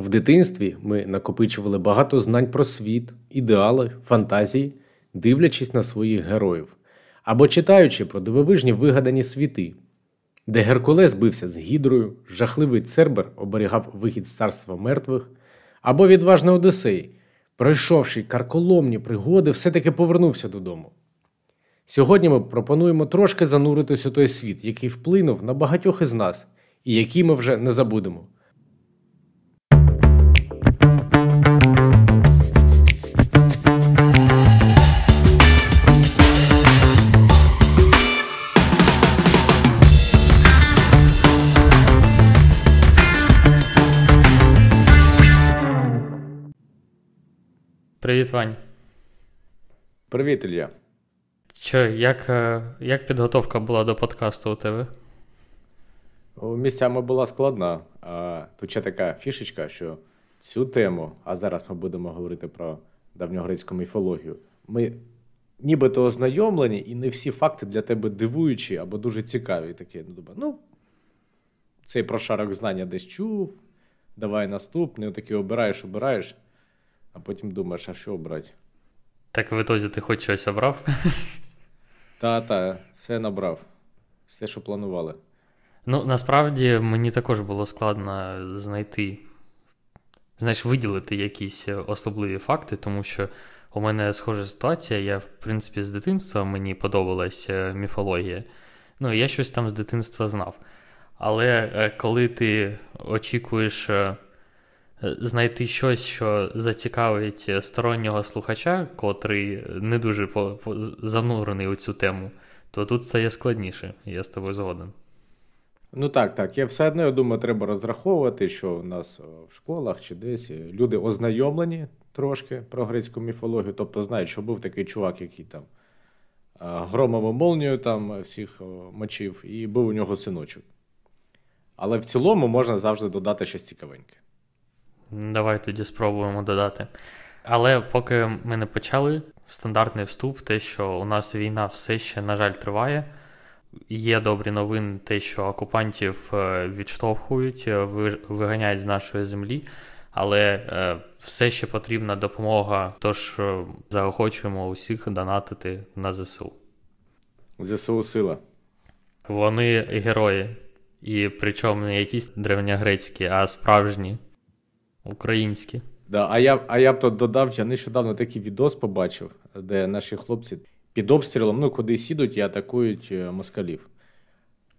В дитинстві ми накопичували багато знань про світ, ідеали, фантазії, дивлячись на своїх героїв або читаючи про дивовижні вигадані світи, де Геркулес бився з Гідрою, жахливий Цербер оберігав вихід з царства мертвих, або відважний Одисей, пройшовши карколомні пригоди, все-таки повернувся додому. Сьогодні ми пропонуємо трошки зануритись у той світ, який вплинув на багатьох із нас, і який ми вже не забудемо. Привіт, Вань. Привіт, Ілля. Що, як е, як підготовка була до подкасту у тебе? Місцями була складна. А Тут ще така фішечка, що цю тему, а зараз ми будемо говорити про давньогрецьку міфологію. Ми нібито ознайомлені, і не всі факти для тебе дивуючі або дуже цікаві. Такі, ну, думаю, ну, цей прошарок знання десь чув, давай наступний, такий обираєш, обираєш а потім думаєш, а що обрати? Так в ітозі ти хоч щось обрав? Та, та, все набрав. Все, що планували. Ну, насправді мені також було складно знайти, знаєш, виділити якісь особливі факти, тому що у мене схожа ситуація. Я, в принципі, з дитинства мені подобалася міфологія. Ну, я щось там з дитинства знав. Але е, коли ти очікуєш е, знайти щось, що зацікавить стороннього слухача, котрий не дуже занурений у цю тему, то тут стає складніше, я з тобою згоден. Ну так, так. Я все одно я думаю, треба розраховувати, що у нас в школах чи десь люди ознайомлені трошки про грецьку міфологію, тобто знають, що був такий чувак, який там громову молнію там всіх мочив, і був у нього синочок. Але в цілому можна завжди додати щось цікавеньке. Давай тоді спробуємо додати. Але поки ми не почали, стандартний вступ, те, що у нас війна все ще, на жаль, триває. Є добрі новини, те, що окупантів е, відштовхують, е, виганяють з нашої землі, але е, все ще потрібна допомога. Тож заохочуємо усіх донатити на ЗСУ. ЗСУ сила. Вони герої, і причому не якісь древньогрецькі, а справжні. Українські. Да, А я а я б тут додав, я нещодавно такий відос побачив, де наші хлопці під обстрілом ну, кудись їдуть і атакують е, москалів.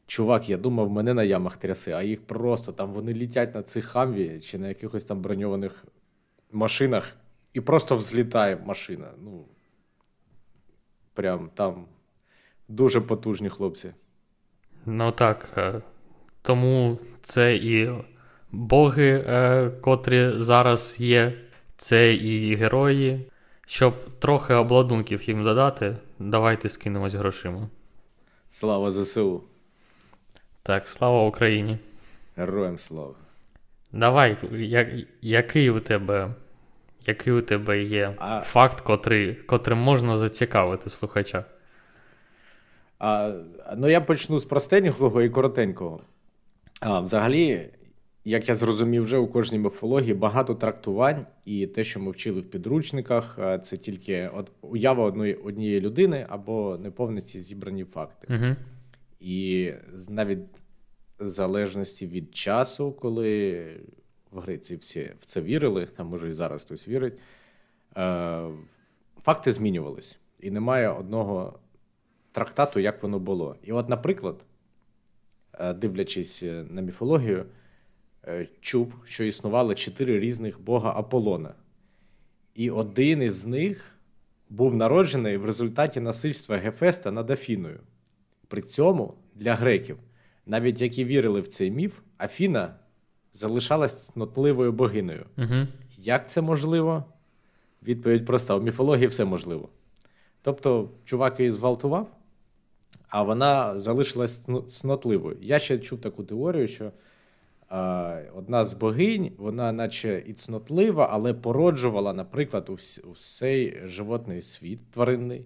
Чувак, я думав, мене на ямах тряси, а їх просто там вони літять на цих хамві чи на якихось там броньованих машинах, і просто взлітає машина. Ну, Прям там дуже потужні хлопці. Ну так. Е, тому це і боги, е, котрі зараз є, це і герої. Щоб трохи обладунків їм додати, давайте скинемось грошима. Слава ЗСУ. Так, слава Україні. Героям слава. Давай, я, який у тебе який у тебе є а... факт, котрий, котрим можна зацікавити слухача? А, Ну, я почну з простенького і коротенького. А, Взагалі, як я зрозумів, вже у кожній міфології багато трактувань, і те, що ми вчили в підручниках, це тільки от уява одної однієї людини або неповністю зібрані факти. Угу. І навіть в залежності від часу, коли в Греції всі в це вірили, а може і зараз хтось вірить, е, факти змінювались. І немає одного трактату, як воно було. І, от, наприклад, е, дивлячись на міфологію. Е, чув, що існувало чотири різних бога Аполлона. І один із них був народжений в результаті насильства Гефеста над Афіною. При цьому для греків, навіть які вірили в цей міф, Афіна залишалась цнотливою богинею. Угу. Як це можливо? Відповідь проста: у міфології все можливо. Тобто, чувак її зґвалтував, а вона залишилась цнотливою. Я ще чув таку теорію, що одна з богинь, вона, наче і цнотлива, але породжувала, наприклад, усей животний світ тваринний.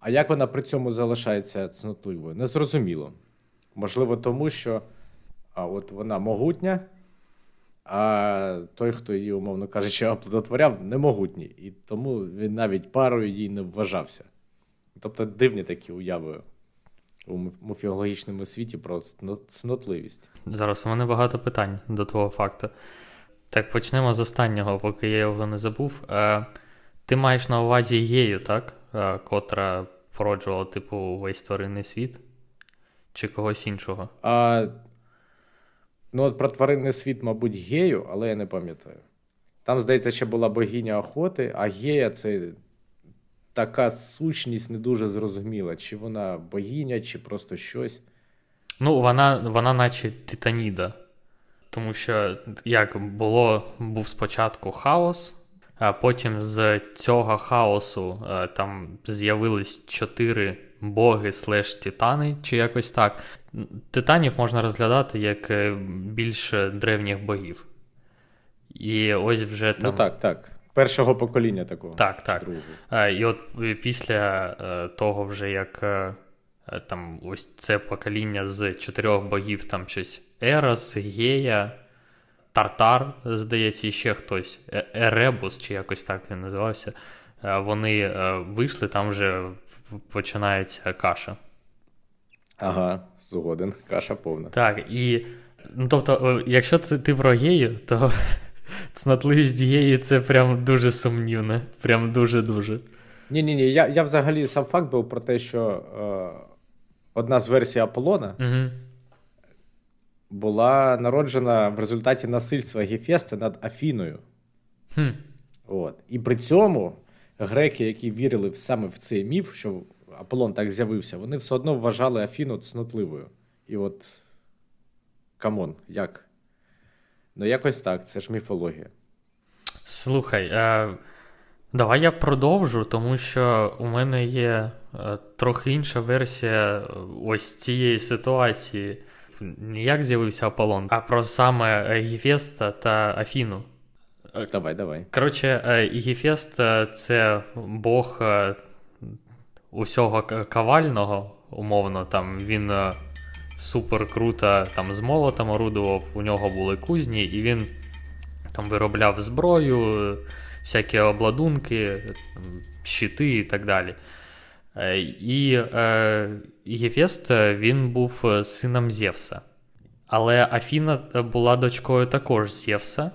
А як вона при цьому залишається цнотливою? Незрозуміло. Можливо, тому що а от вона могутня, а той, хто її, умовно кажучи, оплодотворяв, немогутній. І тому він навіть парою їй не вважався. Тобто дивні такі уяви у міфологічному світі про цнотливість. Зараз у мене багато питань до того факту. Так, почнемо з останнього, поки я його не забув. Е, Ти маєш на увазі гею, так? Е, котра породжувала, типу, весь тваринний світ? Чи когось іншого? А, Ну, от про тваринний світ, мабуть, гею, але я не пам'ятаю. Там, здається, ще була богиня охоти, а гея це така сущність не дуже зрозуміла, чи вона богиня, чи просто щось. Ну, вона, вона наче Титаніда. Тому що як було, був спочатку хаос, а потім з цього хаосу е, там з'явились чотири боги слеш титани, чи якось так. Титанів можна розглядати як е, більше древніх богів. І ось вже ну, там. Ну так, так. Першого покоління такого. Так, так. Другого. І от після е, того, вже як е, там ось це покоління з чотирьох богів, там щось Ерос, Гея, Тартар, здається, і ще хтось, Еребус, чи якось так він називався. Вони вийшли, там вже починається каша. Ага, згоден, каша повна. Так, і. Ну, тобто, якщо це ти про гею, то цнотливість геї це прям дуже сумнівне. Прям дуже-дуже. Ні, ні, ні. Я я взагалі сам факт був про те, що е, одна з версій Аполлона угу. була народжена в результаті насильства Гефеста над Афіною. Хм. От. І при цьому греки, які вірили саме в цей міф, що Аполлон так з'явився, вони все одно вважали Афіну цнотливою. І от come on, як? Ну, якось так, це ж міфологія. Слухай, е, давай я продовжу, тому що у мене є е, трохи інша версія ось цієї ситуації. Не як з'явився Аполлон, а про саме Гефеста та Афіну. Давай, давай. Коротше, Гефест це Бог е, усього кавального, умовно, там він е, супер круто там з молотом орудував, у нього були кузні, і він там виробляв зброю, всякі обладунки, щити і так далі. Е, і е, Єфест він був сином Зевса. Але Афіна була дочкою також Зевса.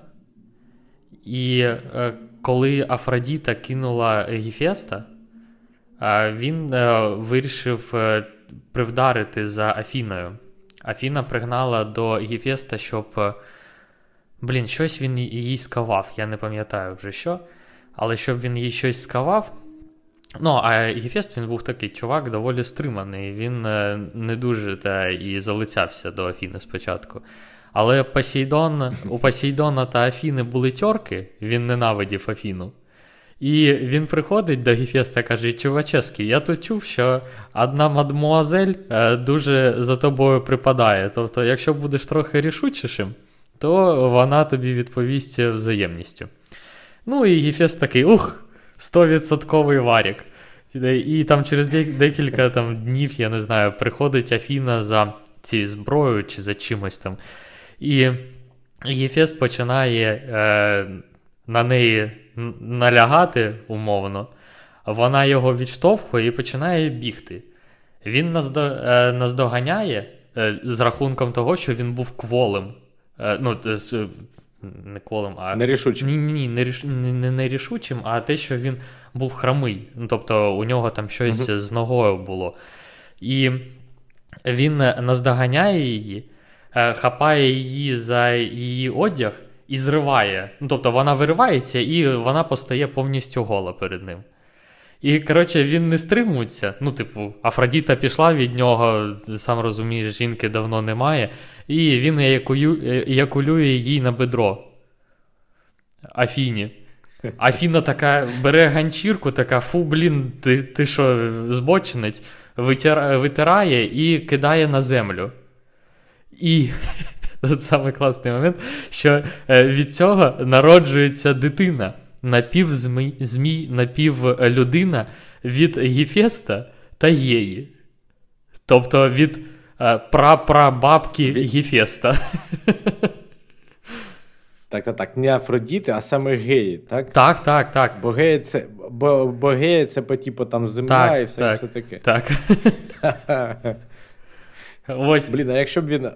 І е, коли Афродіта кинула Гефеста, е, він е, вирішив е, привдарити за Афіною. Афіна пригнала до Гефеста, щоб. Блін, щось він їй скавав, я не пам'ятаю вже що. Але щоб він їй щось скавав. Ну, а Гефест він був такий чувак доволі стриманий. Він е, не дуже та, і залицявся до Афіни спочатку. Але Посейдон, у Посейдона та Афіни були тьорки, він ненавидів Афіну. І він приходить до Гефеста і каже: Чуваческий, я тут чув, що одна мадмуазель е, дуже за тобою припадає. Тобто, якщо будеш трохи рішучішим, то вона тобі відповість взаємністю. Ну і Гефест такий: ух, 100% варік. І там через декілька там, днів, я не знаю, приходить Афіна за цією зброєю чи за чимось там. І Єфест починає е, на неї налягати умовно, вона його відштовхує і починає бігти. Він е, наздоганяє е, з рахунком того, що він був кволим. Е, ну, не кволим, а нерішучим. Ні, ні, неріш... не нерішучим, а те, що він був хромий. Ну, Тобто у нього там щось угу. з ногою було. І він наздоганяє її. Хапає її за її одяг і зриває. Ну, Тобто вона виривається і вона постає повністю гола перед ним. І, коротше, він не стримується. Ну, типу, Афродіта пішла від нього, сам розумієш, жінки давно немає, і він якулює їй на бедро. Афіні. Афіна така бере ганчірку, така, фу, блін, ти ти що, збочинець, витирає і кидає на землю. І тут саме класний момент, що е, від цього народжується дитина, напівзмій, напівлюдина від Гефеста та Єї. Тобто від е, прапрабабки Гефеста. Так, так, так, не Афродіти, а саме геї, так? Так, так, так. Бо геї це, бо, бо геї це по типу там земля Так, і все, так. все таке. Так. Ось. Блін, а якщо б він.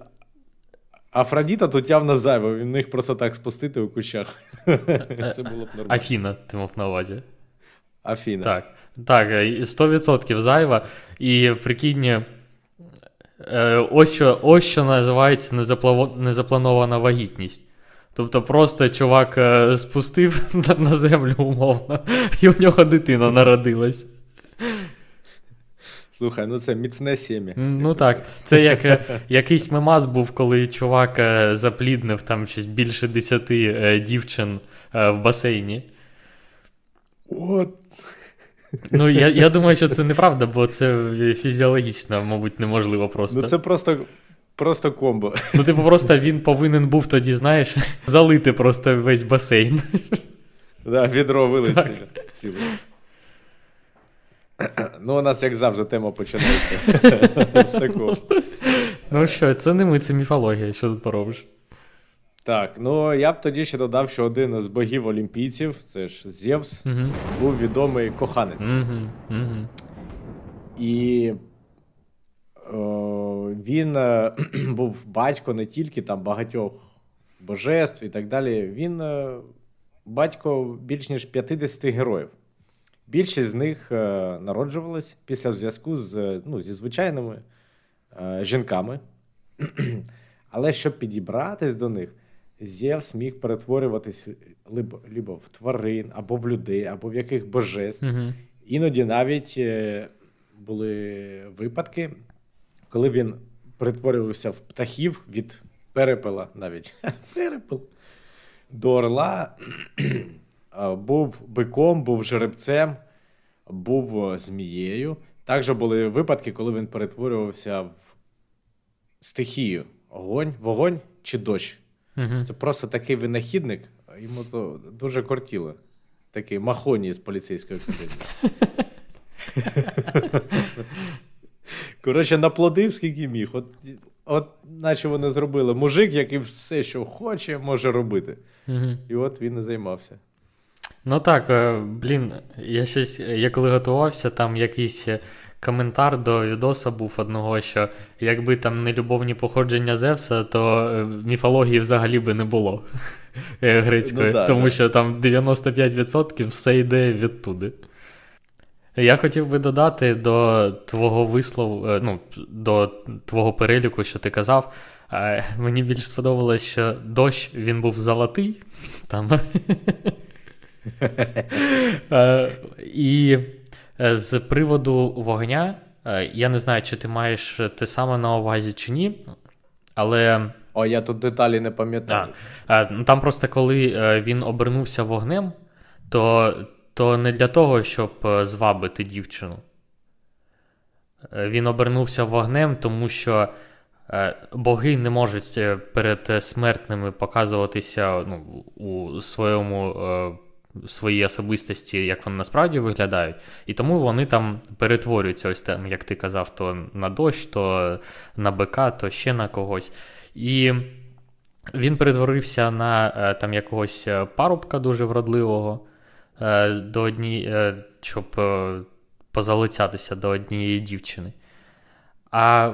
Афродіта тут явно зайво, він міг просто так спустити у кущах. Це було б нормально. Афіна, ти мав на увазі. Афіна. Так. Так, е, 100% зайва. І прикинь, е, ось що, ось що називається незапланована вагітність. Тобто просто чувак е, спустив на- на землю умовно, і у нього дитина народилась. Слухай, ну це міцне сім'я. Ну так, це як е, якийсь мемаз був, коли чувак е, запліднив там щось більше десяти е, дівчин в басейні. От. Ну, я, я думаю, що це неправда, бо це фізіологічно, мабуть, неможливо просто. Ну це просто, просто комбо. Ну, типу, просто він повинен був тоді, знаєш, залити просто весь басейн. Да, відро вилиці ціле. Ну, у нас, як завжди, тема починається з такого. Ну що, це не ми, це міфологія, що тут поробиш. Так, ну я б тоді ще додав, що один з богів олімпійців, це ж Зевс, Угу. був відомий коханець. Угу. Угу. І о, він е, був батько не тільки там багатьох божеств і так далі. Він е, батько більш ніж 50 героїв. Більшість з них е, народжувались після зв'язку з, ну, зі звичайними е, жінками. Але щоб підібратись до них, Зевс міг перетворюватись либо, либо в тварин, або в людей, або в яких божеств. Угу. Іноді навіть е, були випадки, коли він перетворювався в птахів від перепела навіть. Перепел. До орла був биком, був жеребцем, був е, змією. Також були випадки, коли він перетворювався в стихію: огонь, вогонь чи дощ. Угу. Це просто такий винахідник, йому то дуже кортіло. Такий махоній з поліцейської академії. Коротше, наплодив, скільки міг. От, от наче вони зробили мужик, який все, що хоче, може робити. Угу. І от він і займався. Ну так, е, блін, я щось, я коли готувався, там якийсь е, коментар до відоса був одного, що якби там не любовні походження Зевса, то е, міфології взагалі би не було грецької, Ну да, тому да. що там 95% все йде відтуди. Я хотів би додати до твого вислову, ну, до твого переліку, що ти казав. Мені більш сподобалось, що дощ він був золотий. Там. Е, І е, з приводу вогня, е, я не знаю, чи ти маєш те саме на увазі чи ні, але О, я тут деталі не пам'ятаю. а, ну, там просто коли він обернувся вогнем, то, то не для того, щоб звабити дівчину. Він обернувся вогнем, тому що боги не можуть перед смертними показуватися ну, у своєму. В своїй особистості, як вони насправді виглядають, і тому вони там перетворюються, ось там, як ти казав, то на дощ, то на бика, то ще на когось. І він перетворився на е, там якогось е, парубка дуже вродливого, е, до одні, щоб позалицятися до однієї дівчини. А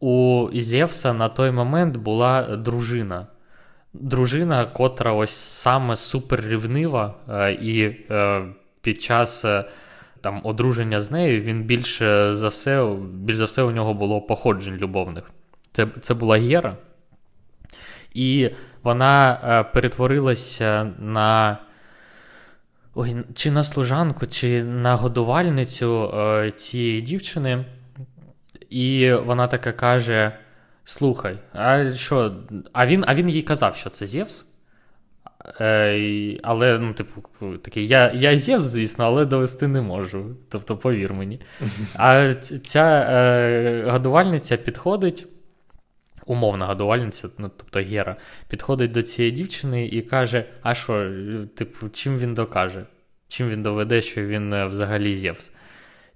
у Зевса на той момент була дружина. Дружина, котра ось саме супер рівнива, е, і е, під час е, там, одруження з нею він більше за все, більш за все у нього було походжень любовних. Це, це була Гера. І вона перетворилася на. Ой, чи на служанку, чи на годувальницю цієї дівчини. І вона така каже: Слухай, а що? А він, а він їй казав, що це Зевс. Е, але, ну, типу, такий, я, я Зевс, звісно, але довести не можу. Тобто, повір мені. А ця е, годувальниця підходить, умовна годувальниця, ну, тобто Гера, підходить до цієї дівчини і каже: А що, типу, чим він докаже? Чим він доведе, що він е, взагалі Зевс?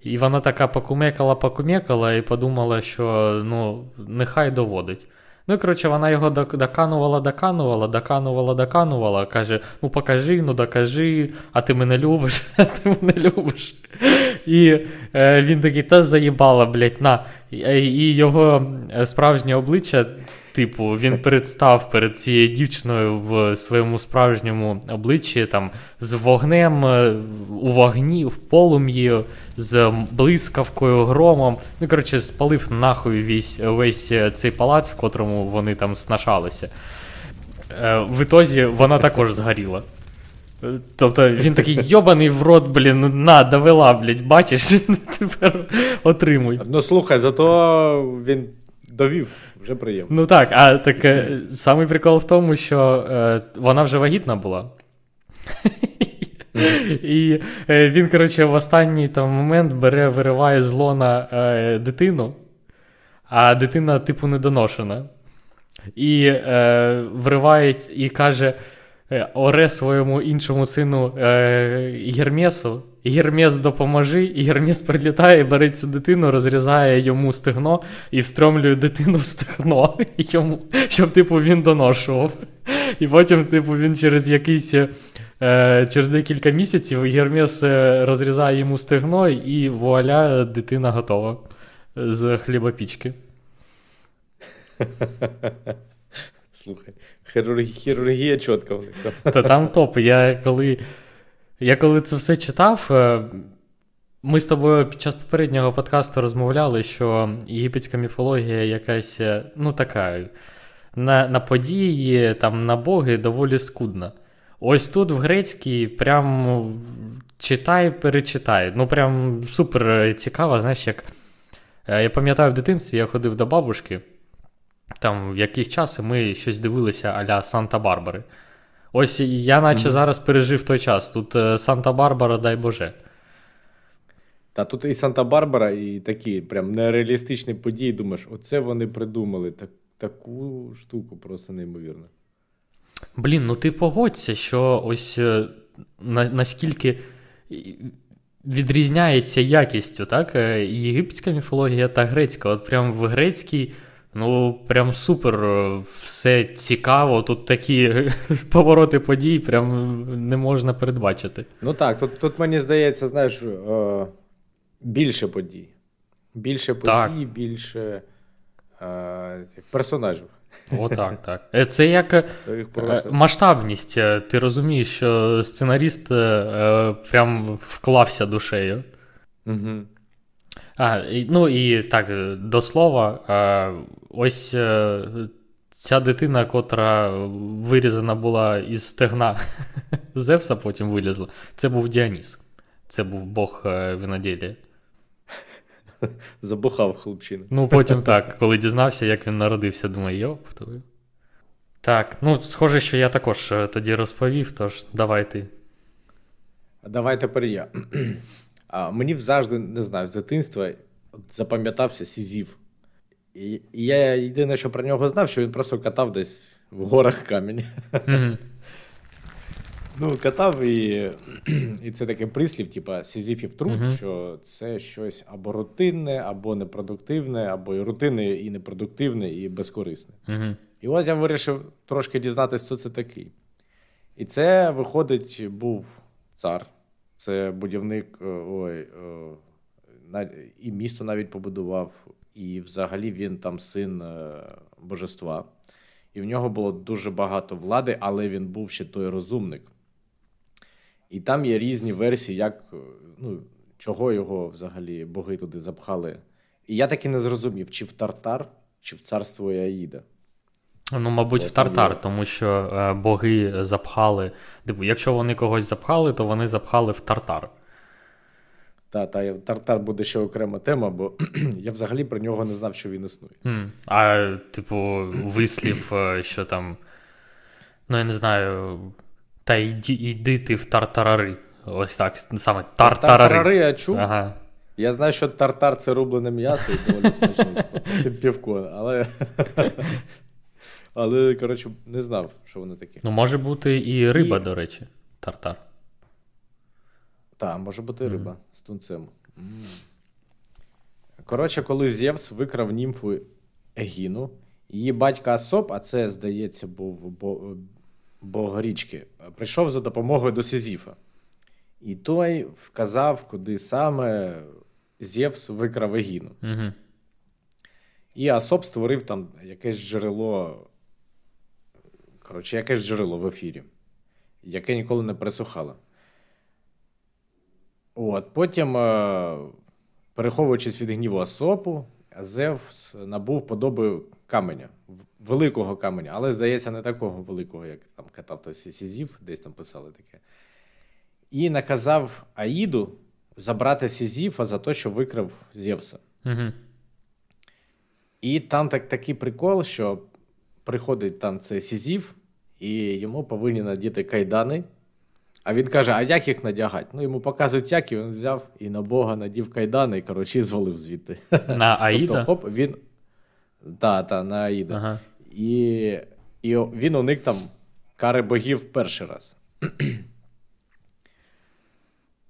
І вона така покумекала, покумекала і подумала, що ну, нехай доводить. Ну, і коротше, вона його доканувала, доканувала, доканувала, доканувала. Каже: ну покажи, ну докажи, а ти мене любиш, а ти мене любиш. І е, він такий, та заїбала, блядь, на. І, і його е, справжнє обличчя Типу, він представ перед цією дівчиною в своєму справжньому обличчі там з вогнем е, у вогні, в полум'ї, з блискавкою, громом. Ну, коротше, спалив нахуй весь, весь цей палац, в котрому вони там снашалися. Е, в ітозі вона також згоріла. Тобто він такий йобаний в рот, блін, на, довела, блядь, бачиш, тепер отримуй. Ну слухай, зато він довів. Вже приємно. Ну так, а так е, самий прикол в тому, що е, вона вже вагітна була. І е, він, коротше, в останній там момент бере, вириває з лона е, дитину, а дитина, типу, недоношена. І е, вриває і каже: оре своєму іншому сину е, Гермесу. Гермес допоможи, і Гермес прилітає, бере цю дитину, розрізає йому стегно і встромлює дитину в стегно, йому, щоб типу, він доношував. І потім, типу, він через якийсь. Е, через декілька місяців Гермес е, розрізає йому стегно, і вуаля, дитина готова з хлібопічки. Слухай, хірургія чітка в них. Та там топ. Я коли я коли це все читав, е, ми з тобою під час попереднього подкасту розмовляли, що єгипетська міфологія якась, е, ну така, на на події, там, на боги доволі скудна. Ось тут в грецькій прям читай, перечитай. Ну, прям супер цікаво, знаєш, як. Е, я пам'ятаю, в дитинстві я ходив до бабушки, там в якийсь час ми щось дивилися аля Санта-Барбари. Ось я наче mm-hmm. зараз пережив той час. Тут е, Санта-Барбара, дай Боже. Та тут і Санта-Барбара, і такі прям нереалістичні події. Думаєш, оце вони придумали. Так, Таку штуку просто неймовірно. Блін, ну ти погодься, що ось е, на, наскільки відрізняється якістю, так? Е, єгипетська міфологія та грецька. От прям в грецькій Ну, прям супер, все цікаво. Тут такі повороти подій, прям не можна передбачити. Ну так, тут тут мені здається, знаєш, е, більше подій. Більше подій, так. більше е, персонажів. Отак, так. Е, це як е, масштабність. Ти розумієш, що сценаріст прям вклався душею. Угу. А, Ну і так, до слова, ось е, ця дитина, котра вирізана була із стегна Зевса, потім вилізла, це був Діаніс. Це був Бог е, виноділія. Забухав хлопчина. Ну, потім так, коли дізнався, як він народився, думаю, йоп, твою. Так, ну, схоже, що я також е, тоді розповів, тож давай ти. Давай тепер я. А Мені завжди не знаю, з дитинства запам'ятався Сізів. І, і я єдине, що про нього знав, що він просто катав десь в горах камінь. Mm-hmm. Ну, катав і і це таке прислів, типа Сізіфів труд, uh-huh. що це щось або рутинне, або непродуктивне, або і рутинне, і непродуктивне, і безкорисне. Uh-huh. І от я вирішив трошки дізнатися, хто це такий. І це, виходить, був цар, це будівник, е, ой, е, і місто навіть побудував, і взагалі він там син е, божества. І в нього було дуже багато влади, але він був ще той розумник. І там є різні версії, як, ну, чого його взагалі боги туди запхали. І я таки не зрозумів, чи в Тартар, чи в царство Аїда. Ну, мабуть, в Тартар, тому що е, боги запхали. Типу, якщо вони когось запхали, то вони запхали в Тартар. Та, та Тартар буде ще окрема тема, бо я взагалі про нього не знав, що він існує. Mm. А, типу, вислів, е, що там. Ну, я не знаю. Та йди, йди ти в тартарари. Ось так. Саме тартарари. Тартарари я чув. Ага. Я знаю, що тартар це рублене м'ясо і доволі смачне. Півко, але. Але, коротше, не знав, що вони такі. Ну, може бути і риба, і... до речі, тартар. Так, може бути риба mm. з тунцем. Коротше, коли Зевс викрав німфу Егіну, Її батько Асоп, а це, здається, був бог річки, прийшов за допомогою до Сізіфа. І той вказав, куди саме Зевс викрав Егіну. Угу. І Асоп створив там якесь джерело. Коротше, якесь джерело в Ефірі, яке ніколи не пересухало. От, Потім, е, переховуючись від гніву Асопу, Зевс набув подоби каменя, великого каменя, але, здається, не такого великого, як там катав той Сізіф, десь там писали таке. І наказав Аїду забрати Сізіфа за те, що викрав Зевса. Угу. І там так, такий прикол, що приходить там цей Сізіф, і йому повинні надіти кайдани. А він каже: А як їх надягати? Ну, йому показують, як, і він взяв і на Бога надів кайдани, і коротше, і звалив звідти. На Аїда? Тобто, хоп, він. Так, та, на Аїда. Ага. І і він уник там кари богів перший раз.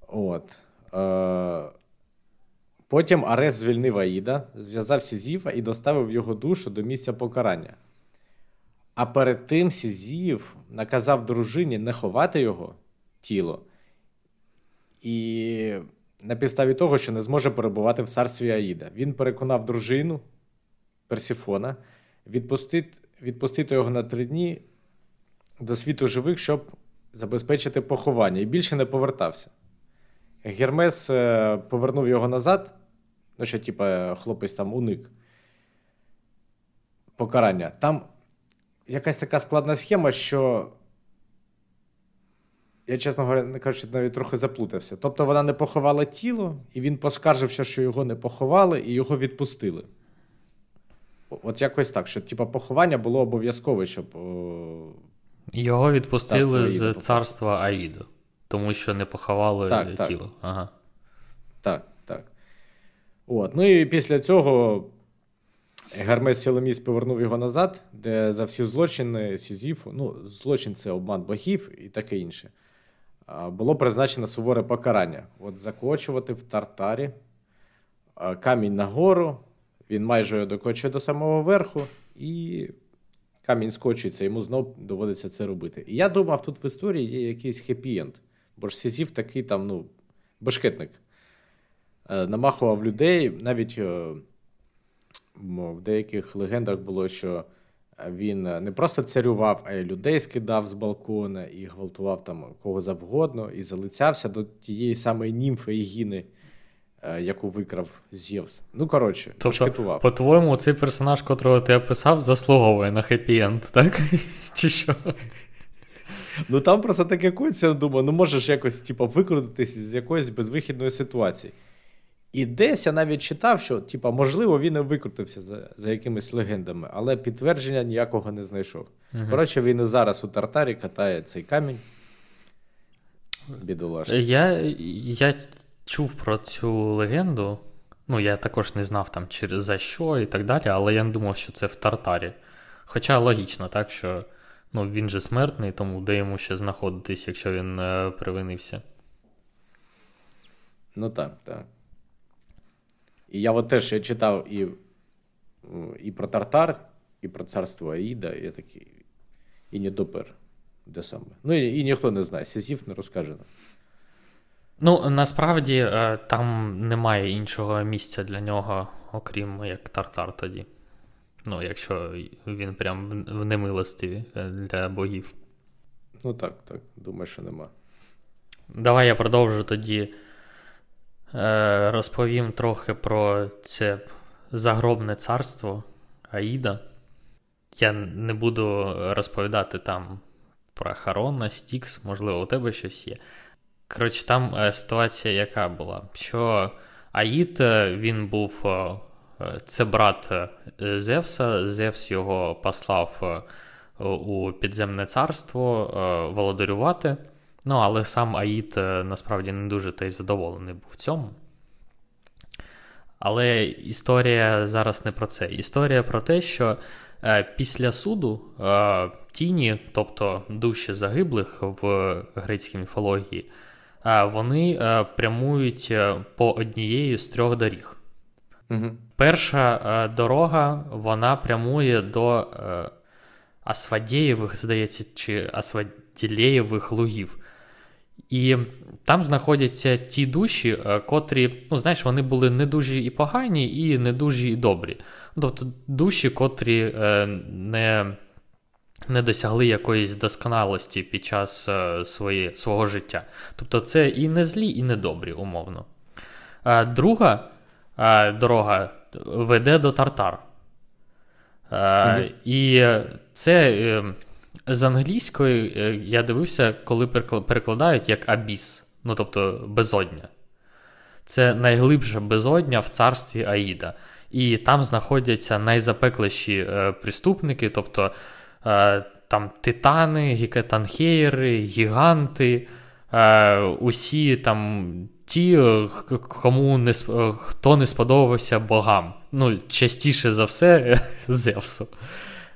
От. Е, Потім Арес звільнив Аїда, зв'язав Сізіфа і доставив його душу до місця покарання. А перед тим Сізів наказав дружині не ховати його тіло. І на підставі того, що не зможе перебувати в царстві Аїда. Він переконав дружину Персіфона відпустити, відпустити його на три дні до світу живих, щоб забезпечити поховання, і більше не повертався. Гермес е, повернув його назад, ну, що, типа, хлопець там уник покарання. Там якась така складна схема, що. Я, чесно говоря, кажучи, навіть трохи заплутався. Тобто вона не поховала тіло, і він поскаржився, що його не поховали, і його відпустили. От якось так, що типа поховання було обов'язкове, щоб. О... Його відпустили з царства Аїду тому що не поховали так, тіло. Так. Ага. Так, так. От. Ну і після цього Гермес Сіломіс повернув його назад, де за всі злочини Сізіфу, ну, злочин це обман богів і таке інше. Було призначено суворе покарання. От закочувати в тартарі камінь нагору, він майже докочує до самого верху, і камінь скочується, йому знов доводиться це робити. І я думав, тут в історії є якийсь хеппі-енд. Бо ж Сізів такий там, ну, бешкетник. Е, намахував людей. Навіть е, в деяких легендах було, що він не просто царював, а й людей скидав з балкона і гвалтував там кого завгодно, і залицявся до тієї самої німфи Ігіни, е, яку викрав Зевс. Ну, коротше, тобто. По-твоєму, цей персонаж, котрого ти описав, заслуговує на хеппі-енд, так? Чи що? Ну там просто таке коїться, думаю, ну можеш якось типу, викрутитись з якоїсь безвихідної ситуації. І десь я навіть читав, що, типу, можливо, він і викрутився за за якимись легендами, але підтвердження ніякого не знайшов. Угу. Коротше, він і зараз у Тартарі катає цей камінь. Бідолашний. Я я чув про цю легенду. Ну, я також не знав там через за що і так далі, але я не думав, що це в Тартарі. Хоча логічно, так, що Ну, він же смертний, тому де йому ще знаходитись, якщо він е, привинився. Ну так, так. І я от теж я читав і і про Тартар, і про царство Аїда, і я такий. І не допер. Де саме. Ну і, і ніхто не знає, Сізів не розкаже. Ну, насправді е, там немає іншого місця для нього, окрім як Тартар тоді. Ну, якщо він прям в немилостиві е, для богів. Ну так, так. Думаю, що нема. Давай я продовжу тоді. Е, Розповім трохи про це загробне царство Аїда. Я не буду розповідати там про Харона, Стікс, можливо, у тебе щось є. Коротше, там е, ситуація яка була? Що Аїд е, він був це брат Зевса. Зевс його послав у підземне царство володарювати. Ну, але сам Аїд насправді не дуже та й задоволений був в цьому. Але історія зараз не про це. Історія про те, що після суду тіні, тобто душі загиблих в грецькій міфології, вони прямують по однієї з трьох доріг. Угу перша е, дорога вона прямує до е, Асвадєєвих, здається, чи Асваділєєвих лугів. І там знаходяться ті душі, е, котрі, ну, знаєш, вони були не дуже і погані, і не дуже і добрі. Тобто душі, котрі е, не не досягли якоїсь досконалості під час е, свої, свого життя. Тобто це і не злі, і не добрі, умовно. Друга дорога веде до Тартар. Mm-hmm. І це з англійської я дивився, коли перекладають як абіс, ну тобто безодня. Це найглибша безодня в царстві Аїда. І там знаходяться найзапекліші приступники, тобто Е, там титани, гікетанхейри, гіганти, е, усі там ті, кому не хто не сподобався богам. Ну, частіше за все, Зевсу.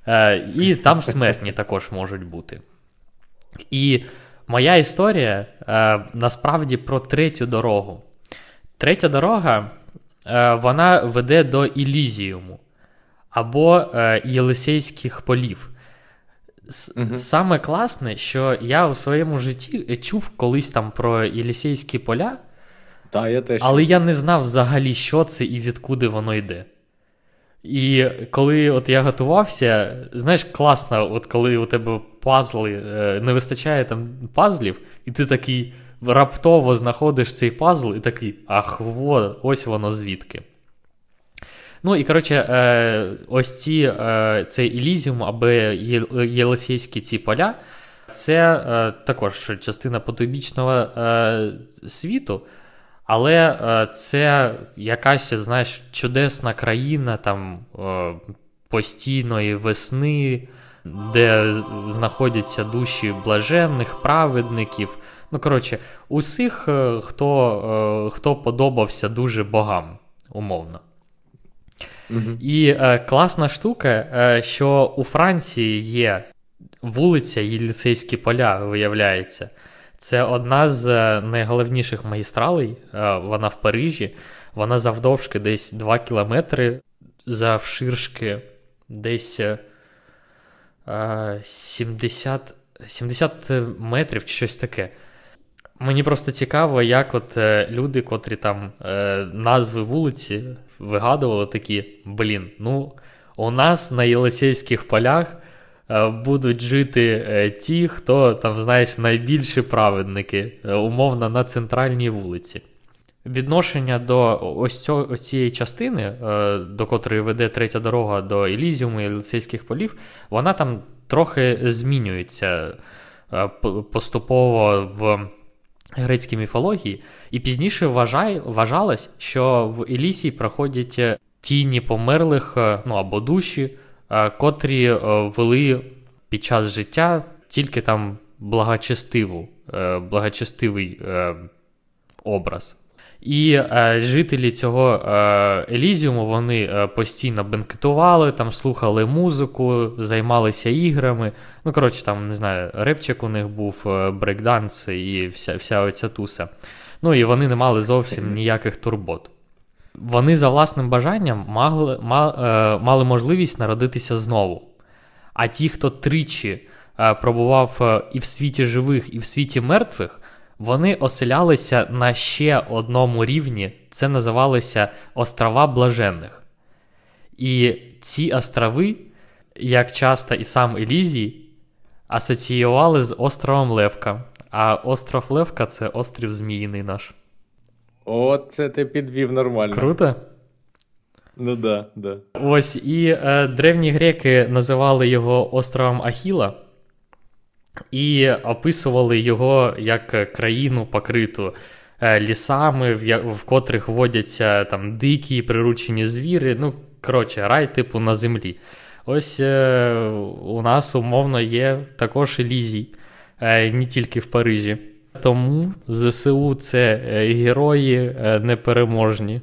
Е, і там смертні також можуть бути. І моя історія насправді про третю дорогу. Третя дорога вона веде до Ілізіуму або Єлисейських полів. Саме класне, що я у своєму житті чув колись там про Єлісейські поля, Та, я теж але я не знав взагалі, що це і відкуди воно йде. І коли от я готувався, знаєш, класно, от коли у тебе пазли е, не вистачає там пазлів, і ти такий раптово знаходиш цей пазл і такий, ах, во, ось воно звідки. Ну і коротше, е, ось ці е, цей Ілізіум або Єлисейські ці поля, це також частина потойбічного світу. Але це якась, знаєш, чудесна країна там постійної весни, де знаходяться душі блаженних, праведників. Ну, коротше, усіх, хто, хто подобався дуже богам, умовно. Угу. І е, класна штука, е, що у Франції є вулиця Єліцейські поля, виявляється. Це одна з е, найголовніших магістралей. Е, вона в Парижі. Вона завдовжки десь 2 кілометри, завширшки десь 70 е, 70 метрів чи щось таке. Мені просто цікаво, як от люди, котрі там назви вулиці вигадували такі: блін, ну, у нас на Єлисейських полях будуть жити е, ті, хто там, знаєш, найбільші праведники, е, умовно, на центральній вулиці. Відношення до ось, цього, цієї частини, е, до котрої веде третя дорога до Елізіуму і Єлисейських полів, вона там трохи змінюється поступово в грецькій міфології, і пізніше вважай, вважалось, що в Елісії проходять е, тіні померлих е, ну або душі, е, котрі вели під час життя тільки там благочестиву, благочестивий образ. І е, жителі цього е, Елізіуму вони е, постійно бенкетували, там слухали музику, займалися іграми. Ну, коротше, там, не знаю, репчик у них був, е, брейкданс і вся вся оця туса. Ну і вони не мали зовсім ніяких турбот. Вони за власним бажанням мали, мали можливість народитися знову. А ті, хто тричі пробував і в світі живих, і в світі мертвих вони оселялися на ще одному рівні, це називалося Острова Блаженних. І ці острови, як часто і сам Елізій, асоціювали з островом Левка. А остров Левка це острів Зміїний наш. О, це ти підвів нормально. Круто? Ну да, да. Ось і е, древні греки називали його островом Ахіла і описували його як країну покриту е, лісами, в котрих водяться там дикі приручені звіри. Ну, коротше, рай, типу, на землі. Ось е, у нас умовно є також Елізій, е, не тільки в Парижі. Тому ЗСУ це герої непереможні.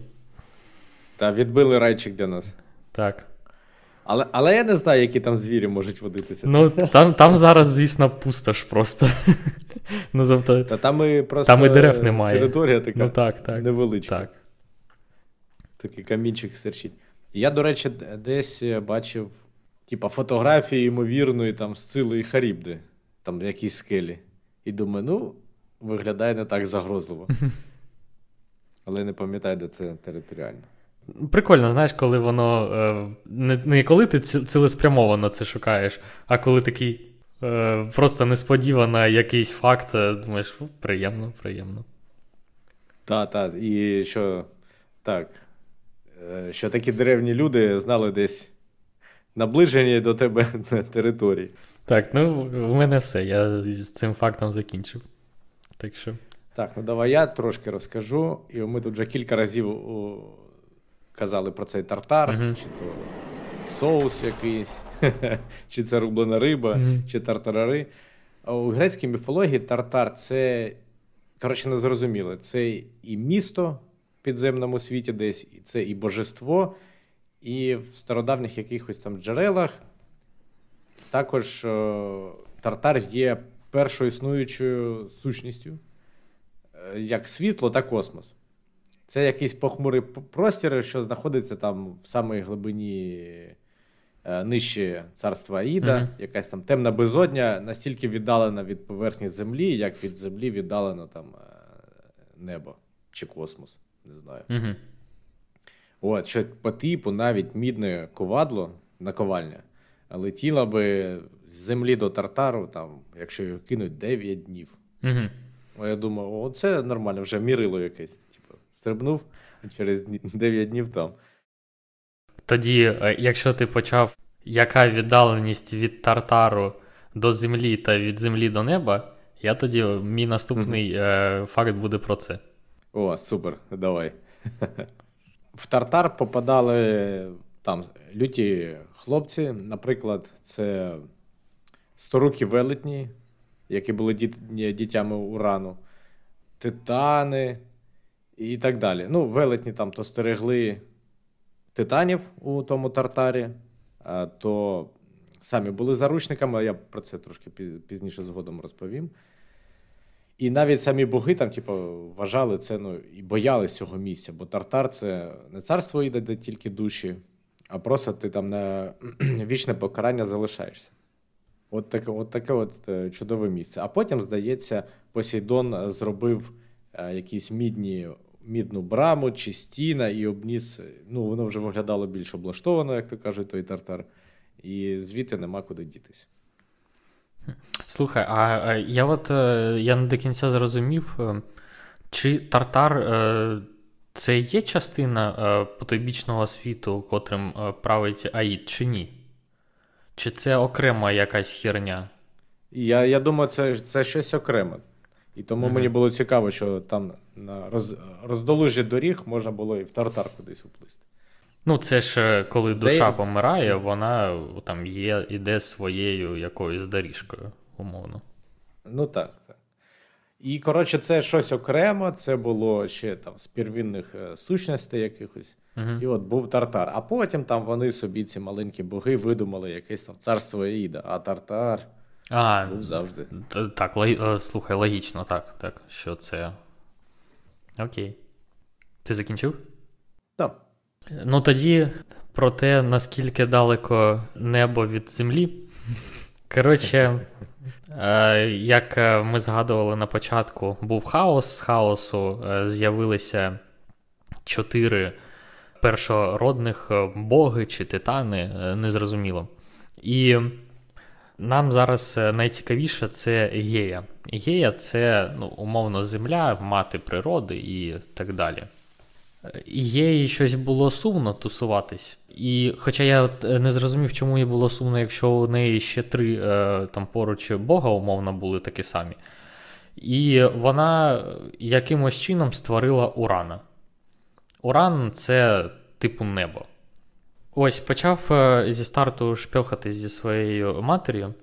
Та відбили райчик для нас. Так. Але але я не знаю, які там звірі можуть водитися. Ну, Там там зараз, звісно, пустош просто. ну, тобто, Та там і просто там і дерев немає. територія така ну, так, так, невеличка. Так. Такий камінчик стерчить. Я, до речі, десь бачив типа, фотографії, ймовірної там Сцили і Харібди, там якісь скелі. І думаю, ну, виглядає не так загрозливо. Але не пам'ятаю, де це територіально. Прикольно, знаєш, коли воно е, не не коли ти цілеспрямовано це шукаєш, а коли такий е, просто несподівано якийсь факт, е, думаєш, приємно, приємно. Так, так. І що так, що такі древні люди знали десь наближення до тебе на території. Так, ну в мене все. Я з цим фактом закінчив. Так що. Так, ну давай я трошки розкажу. І ми тут вже кілька разів казали про цей тартар, uh-huh. чи то соус якийсь, чи це рублена риба, uh-huh. чи тартарари. У грецькій міфології тартар це, коротше, не зрозуміло, це і місто в підземному світі десь, і це і божество, і в стародавніх якихось там джерелах. Також о, тартар є першою існуючою сущністю, е, як світло та космос. Це якийсь похмурий простір, що знаходиться там в самій глибині е, нижче царства Аїда, mm-hmm. якась там темна безодня, настільки віддалена від поверхні землі, як від землі віддалено там е, небо чи космос. Не знаю. Mm-hmm. От, що по типу навіть мідне ковадло наковальня летіла би з землі до тартару, там, якщо його кинуть 9 днів. Mm-hmm. Я думаю, о, це нормально, вже мірило якесь Типу, стрибнув через 9 днів там. Тоді, е, якщо ти почав, яка віддаленість від тартару до землі та від землі до неба, я тоді мій наступний е, факт буде про це. О, супер, давай. В тартар попадали там люті хлопці, наприклад, це сторукі велетні, які були дітями урану, титани і так далі. Ну, велетні там то стерегли титанів у тому тартарі, то самі були заручниками, я про це трошки пізніше згодом розповім. І навіть самі боги там, типу, вважали це ну, і боялись цього місця, бо тартар це не царство іде, де тільки душі, а просто ти там на вічне покарання залишаєшся. От таке от таке от е, чудове місце. А потім, здається, Посейдон зробив е, якісь мідні мідну браму чи стіна і обніс. Ну, воно вже виглядало більш облаштовано, як то кажуть, той тартар, і звідти нема куди дітись. Слухай, а я от е, я не до кінця зрозумів, е, чи тартар е, це є частина потойбічного світу, котрим править Аїд, чи ні? Чи це окрема якась херня? Я я думаю, це це щось окреме. І тому mm-hmm. мені було цікаво, що там на роз, роздолужі доріг можна було і в тартар кудись уплисти. Ну, це ж е, коли душа помирає, вона там є, іде своєю якоюсь доріжкою, умовно. Ну так. І, коротше, це щось окремо, це було ще там з первинних е, сущностей якихось. Uh-huh. І от був тартар. А потім там вони собі, ці маленькі боги, видумали якесь там царство Аїда, а тартар. А, Був завжди. Так, лог... Е, слухай, логічно, так, так, що це. Окей. Ти закінчив? Так. Ну тоді про те, наскільки далеко небо від землі. Коротше, як е, ми згадували на початку, був хаос. З хаосу з'явилися чотири першородних боги чи титани, незрозуміло. І нам зараз е, найцікавіше це гея. Гея це ну, умовно земля, мати природи і так далі. Геї щось було сумно тусуватись. І хоча я е, не зрозумів, чому їй було сумно, якщо у неї ще три е, там поруч Бога, умовно, були такі самі. І вона якимось чином створила Урана. Уран це типу небо. Ось почав е, зі старту шпьохати зі своєю матір'ю,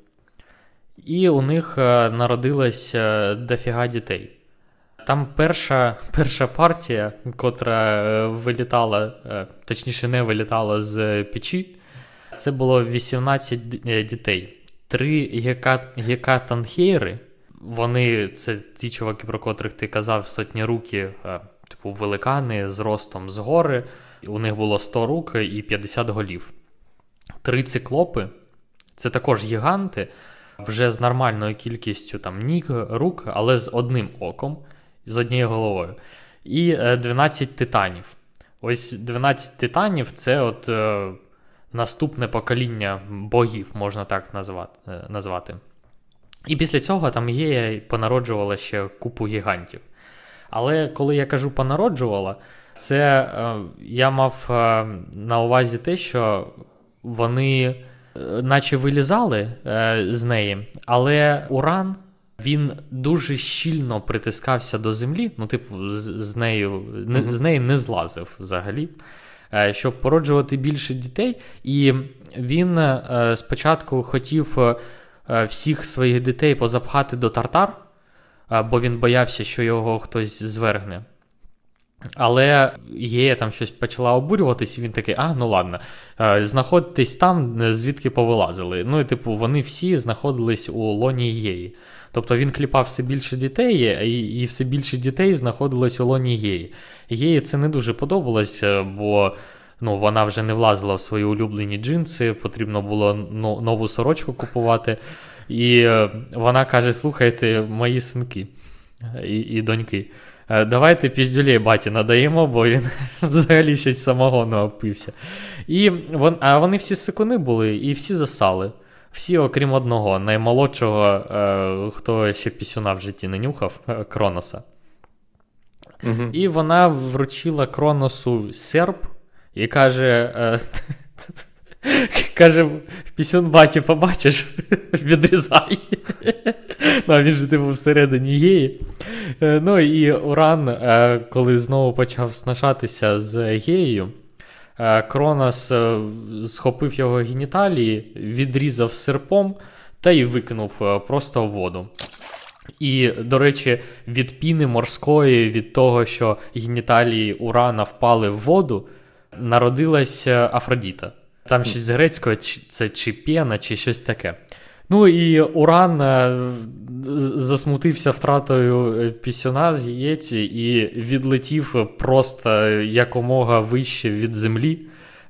і у них народилось дофіга дітей. Там перша перша партія, котра вилітала, точніше, не вилітала з печі, це було 18 дітей. Три гекатанхейри, вони це ті чуваки, про котрих ти казав, сотні руки, типу великани з ростом з гори. у них було 100 рук і 50 голів. Три циклопи це також гіганти, вже з нормальною кількістю там ніг, рук, але з одним оком, з однією головою. І 12 е, титанів. Ось 12 титанів це от е, наступне покоління богів, можна так назвати. Е, назвати. І після цього там є понароджувала ще купу гігантів. Але коли я кажу понароджувала, це е, я мав е, на увазі те, що вони, е, наче вилізали з неї, але уран. Він дуже щільно притискався до землі, ну, типу, з, з нею не, з неї не злазив взагалі, е, щоб породжувати більше дітей. І він е, спочатку хотів е, всіх своїх дітей позапхати до тартар, бо він боявся, що його хтось звергне. Але є там щось почала обурюватись, і він такий, а, ну ладно, знаходитесь там, звідки повилазили. Ну і типу, вони всі знаходились у лоні Єї. Тобто він кліпав все більше дітей, і і все більше дітей знаходилось у лоні Єї. Єї це не дуже подобалось, е, бо ну, вона вже не влазила в свої улюблені джинси, потрібно було нову сорочку купувати. І е, вона каже: слухайте, мої синки і, і доньки. Е, давайте піздюлей баті надаємо, бо він взагалі щось самогону опився. І вон, А вони всі сикуни були і всі засали. Всі, окрім одного, наймолодшого, е, хто ще пісюна в житті не нюхав, е, Кроноса. Угу. І вона вручила Кроносу серп і каже: е, каже, пісюн баті побачиш, відрізай. ну, а Він же типу всередині геї. Е, ну і Уран, е, коли знову почав снашатися з геєю, Е, Кронос схопив його геніталії, відрізав серпом та й викинув просто в воду. І, до речі, від піни морської, від того, що геніталії Урана впали в воду, народилась Афродіта. Там щось з грецького це чи пена, чи щось таке. Ну і Уран засмутився втратою е, пісюна з яєць і відлетів просто якомога вище від землі,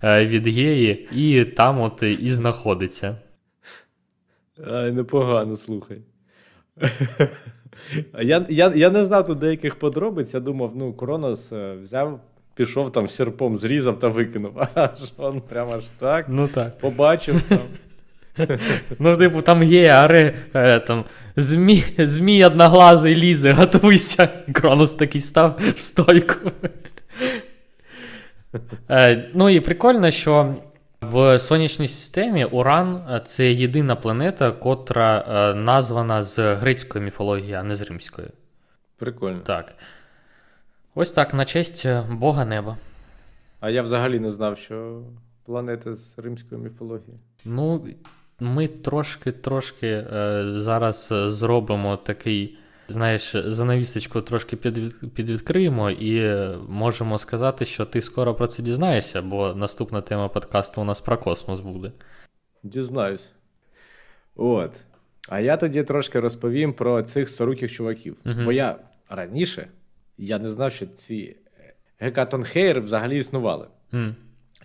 е, від геї, і там от і знаходиться. Ай, непогано, слухай. Я я, я не знав тут деяких подробиць. Я думав, ну, Кронос е, взяв, пішов там серпом, зрізав та викинув. Аж он прямо аж так. Ну так. Побачив там. Ну, типу, там є, аре, е, там, змій, змій одноглазий лізе, готуйся. Кронос такий став в стойку. Е, ну і прикольно, що в сонячній системі Уран це єдина планета, котра е, названа з грецької міфології, а не з римської. Прикольно. Так. Ось так, на честь е, Бога неба. А я взагалі не знав, що планета з римської міфології. Ну, ми трошки-трошки е, зараз е, зробимо такий, знаєш, занавісочку трошки під, підвідкриємо і е, можемо сказати, що ти скоро про це дізнаєшся, бо наступна тема подкасту у нас про космос буде. Дізнаюсь. От. А я тоді трошки розповім про цих старухих чуваків. Угу. Бо я раніше я не знав, що ці гекатонхейри взагалі існували. Mm.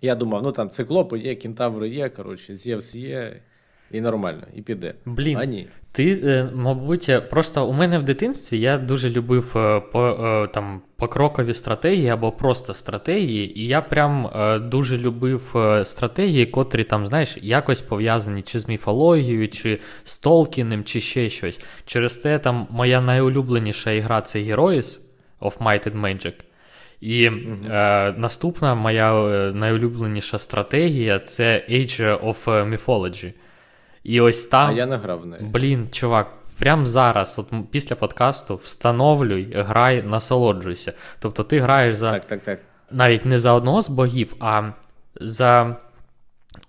Я думав, ну там циклопи є, кентаври є, коротше, Зевс є. І нормально, і піде. Блін, а ні. Ти, е, мабуть, просто у мене в дитинстві я дуже любив е, по, е, там покрокові стратегії або просто стратегії, і я прям дуже любив стратегії, котрі там, знаєш, якось пов'язані чи з міфологією, чи з Толкіним, чи ще щось. Через те там моя найулюбленіша ігра це Heroes of Might and Magic. І mm-hmm. е, наступна моя найулюбленіша стратегія це Age of Mythology. І ось там. А я не грав в неї. Блін, чувак, прямо зараз, от після подкасту, встановлюй, грай, насолоджуйся. Тобто ти граєш за так, так, так. навіть не за одного з богів, а за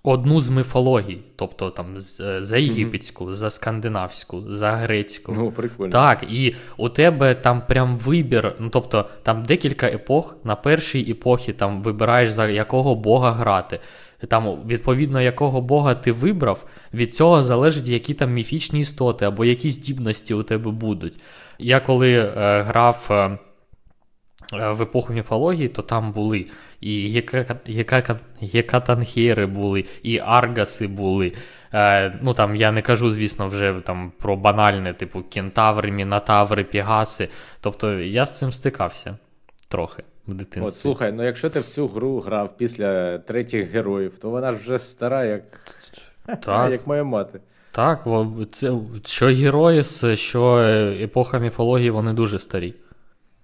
одну з міфологій. Тобто там за єгипетську, mm-hmm. за скандинавську, за грецьку. Ну, прикольно. Так, і у тебе там прям вибір. Ну, тобто, там декілька епох. На першій епохі там вибираєш, за якого бога грати там, відповідно, якого Бога ти вибрав, від цього залежить, які там міфічні істоти або які здібності у тебе будуть. Я коли е, грав е, е, в епоху міфології, то там були і гекатанхери були, і аргаси були. Е, ну там Я не кажу, звісно, вже там про банальне, типу кентаври, мінотаври, пігаси. Тобто я з цим стикався трохи в дитинстві. От, Слухай, ну якщо ти в цю гру грав після третіх героїв, то вона ж вже стара, як так. як моя мати. Так, це, що герої, що епоха міфології, вони дуже старі.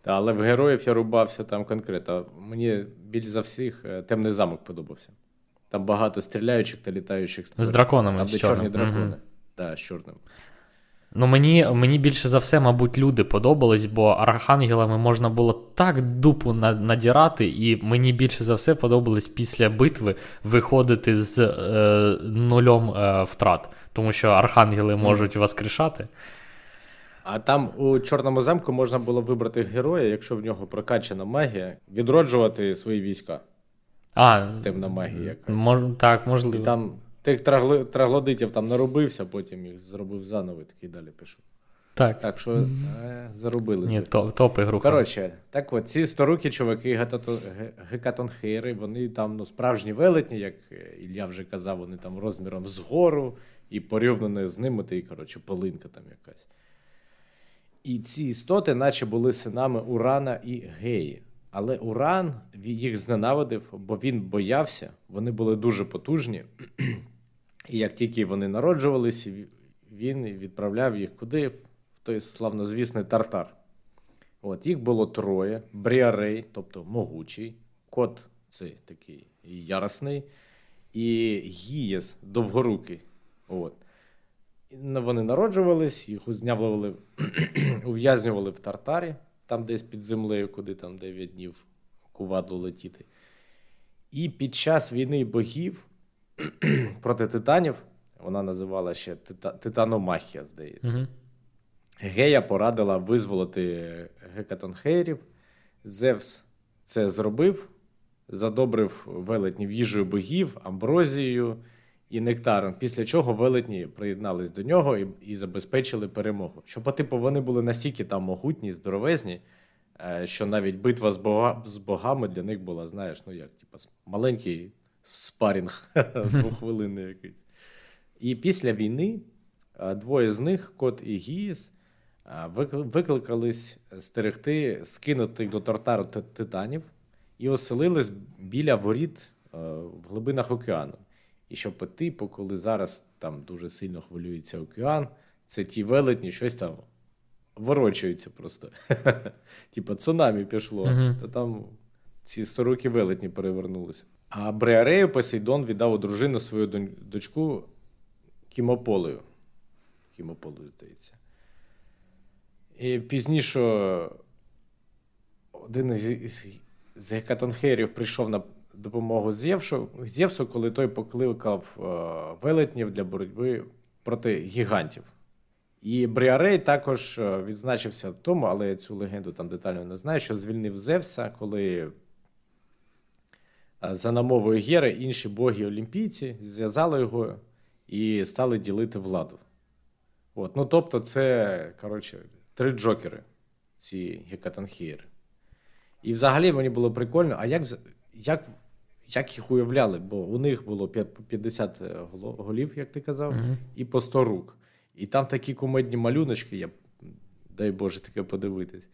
Та, але в героїв я рубався там конкретно. Мені більш за всіх е, темний замок подобався. Там багато стріляючих та літаючих З драконами. Там, де чорні дракони. Так, да, з чорним. Ну, мені мені більше за все, мабуть, люди подобались, бо архангелами можна було так дупу надірати, і мені більше за все подобалось після битви виходити з е, нульом е, втрат, тому що архангели можуть воскрешати. А там у Чорному замку можна було вибрати героя, якщо в нього прокачана магія, відроджувати свої війська. А, Темна магія. якась. Мож, так, можливо. І там тих трагли, траглодитів там наробився, потім їх зробив заново і такий далі пішов. Так Так що е, заробили. Ні, топ, топ ігру. Коротше, так от, ці сторукі чуваки, гекатонхейри, вони там ну, справжні велетні, як Ілля вже казав, вони там розміром згору і порівняно з ними, ти, коротше, полинка там якась. І ці істоти, наче були синами Урана і Геї. Але Уран їх зненавидив, бо він боявся, вони були дуже потужні. І як тільки вони народжувалися, він відправляв їх куди? В той славнозвісний тартар. От, Їх було троє: Бріарей, тобто могучий, кот цей такий яросний, і Гієс довгорукий. От. Вони народжувались, їх узнявлювали, ув'язнювали в тартарі там десь під землею, куди там 9 днів кувадло летіти. І під час війни богів проти титанів, вона називала ще Тита... Титаномахія, здається. Угу. Гея порадила визволити гекатонхейрів. Зевс це зробив, задобрив велетнів їжею богів, амброзією і нектаром, після чого велетні приєднались до нього і і забезпечили перемогу. Що, по типу, вони були настільки там могутні, здоровезні, е, що навіть битва з бога, з богами для них була, знаєш, ну як, типу, маленький спарінг двохвилинний якийсь. І після війни е, двоє з них, Кот і Гіїс, е, викликались стерегти скинутих до тортару титанів і оселились біля воріт в глибинах океану. І що по типу, коли зараз там дуже сильно хвилюється океан, це ті велетні щось там ворочаються просто. Типа цунамі пішло, то там ці сторуки велетні перевернулися. А Бреарею Посейдон віддав у дружину свою дочку Кімополею. Кімополею, здається. І пізніше один із, гекатонхерів прийшов на допомогу Зевсу, Зевсу, коли той покликав е, велетнів для боротьби проти гігантів. І Бріарей також е, відзначився в тому, але я цю легенду там детально не знаю, що звільнив Зевса, коли е, за намовою Гери інші боги олімпійці зв'язали його і стали ділити владу. От. Ну, Тобто, це коротше, три джокери, ці гекатанхієри. І взагалі мені було прикольно, а як як як їх уявляли, бо у них було 50 е, голів, як ти казав, uh і по 100 рук. І там такі кумедні малюночки, я дай Боже таке подивитись.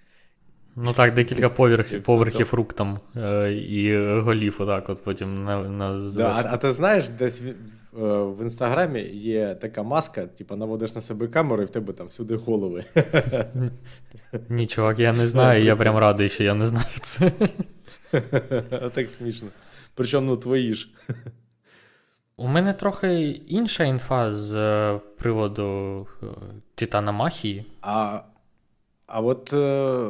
Ну так, декілька поверхів поверхів рук там е, і голів, отак, от потім на. на да, а, а ти знаєш, десь в, в, е, інстаграмі є така маска, типу, наводиш на себе камеру, і в тебе там всюди голови. Ні, чувак, я не знаю, я прям радий, що я не знаю це. Так смішно. Причому ну, твої ж. У мене трохи інша інфа з е, приводу е, Титана Махії. А а от е,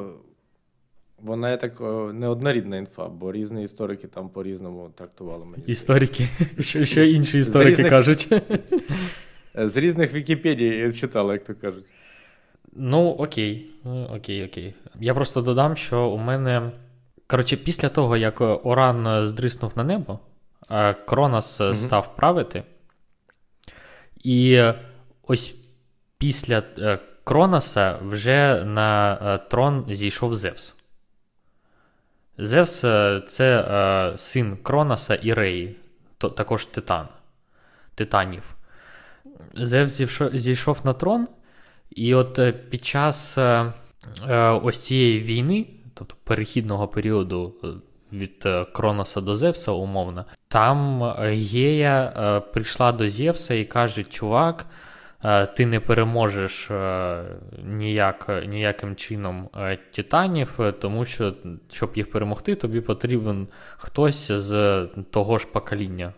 вона так неоднорідна інфа, бо різні історики там по-різному трактували мені. Історики? Що що інші історики різних... кажуть? З різних Вікіпедій читали, як то кажуть. Ну, окей, окей, окей. Я просто додам, що у мене. Коротше, після того, як Оран здриснув на небо, Кронос mm став правити. І ось після е, Кроноса вже на е, трон зійшов Зевс. Зевс е, це е, син Кроноса і Реї, то, також Титан, Титанів. Зевс зійшов, на трон, і от е, під час е, е, ось цієї війни, тобто перехідного періоду від Кроноса до Зевса, умовно, там Гея прийшла до Зевса і каже: Чувак. Е, ти не переможеш е, ніяк, ніяким чином е, титанів, тому що, щоб їх перемогти, тобі потрібен хтось з того ж покоління,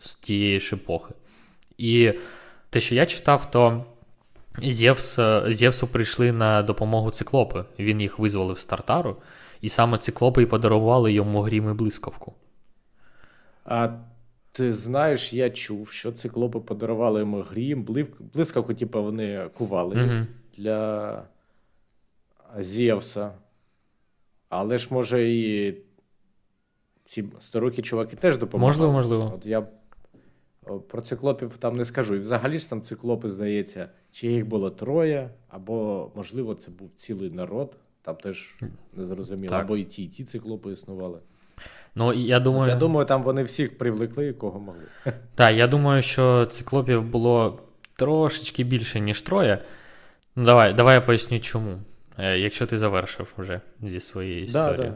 з тієї ж епохи. І те, що я читав, то Зевс, Зевсу прийшли на допомогу циклопи. Він їх визволив з Тартару, і саме циклопи і подарували йому грім і блискавку. А ти знаєш, я чув, що циклопи подарували йому грім, блискавку, типу, вони кували mm-hmm. для Зевса. Але ж, може, і ці старукі чуваки теж допомагали. Можливо, можливо. От я про циклопів там не скажу. І взагалі ж там циклопи, здається, чи їх було троє, або, можливо, це був цілий народ. Там теж не зрозуміло. Або і ті, і ті циклопи існували. Ну, я думаю, я думаю, там вони всіх привлекли, кого могли. Так, я думаю, що циклопів було трошечки більше, ніж троє. Ну, Давай давай я поясню, чому. Е, якщо ти завершив вже зі своєї історії. Да, да.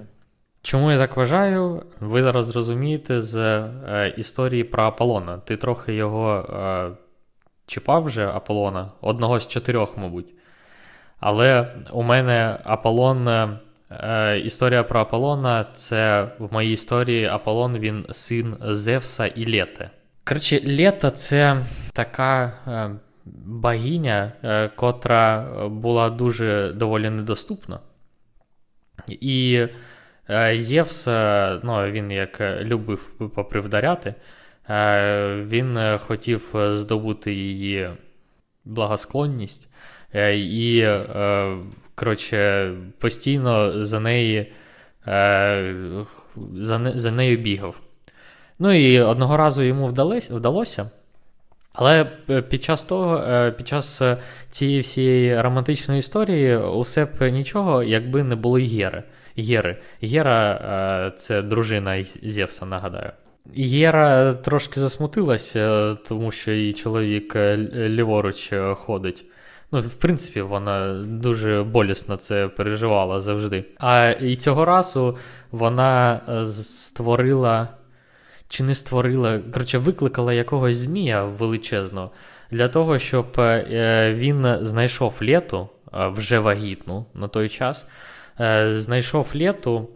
Чому я так вважаю? Ви зараз зрозумієте з е, історії про Аполлона. Ти трохи його е, чіпав вже Аполлона, одного з чотирьох, мабуть. Але у мене Аполлон. Е, Е, Історія про Аполлона це в моїй історії Аполлон він син Зевса і Лєти. Коротше, Лєта це така е, богиня, е, котра була дуже доволі недоступна. І е, Зевс, е, ну, він як любив попривдаряти, він хотів здобути її благосклонність. І коротше, постійно за неї е, за, за нею бігав. Ну і одного разу йому вдалося. Але під час того, е, під час цієї всієї романтичної історії, усе б нічого, якби не було Єри. Єри. Єра е, це дружина Зевса, нагадаю. Єра трошки засмутилася, тому що її чоловік ліворуч ходить. Ну, в принципі, вона дуже болісно це переживала завжди. А і цього разу вона е, створила. Чи не створила, коротше, викликала якогось змія величезного для того, щоб е, він знайшов лету, е, вже вагітну на той час, знайшов лету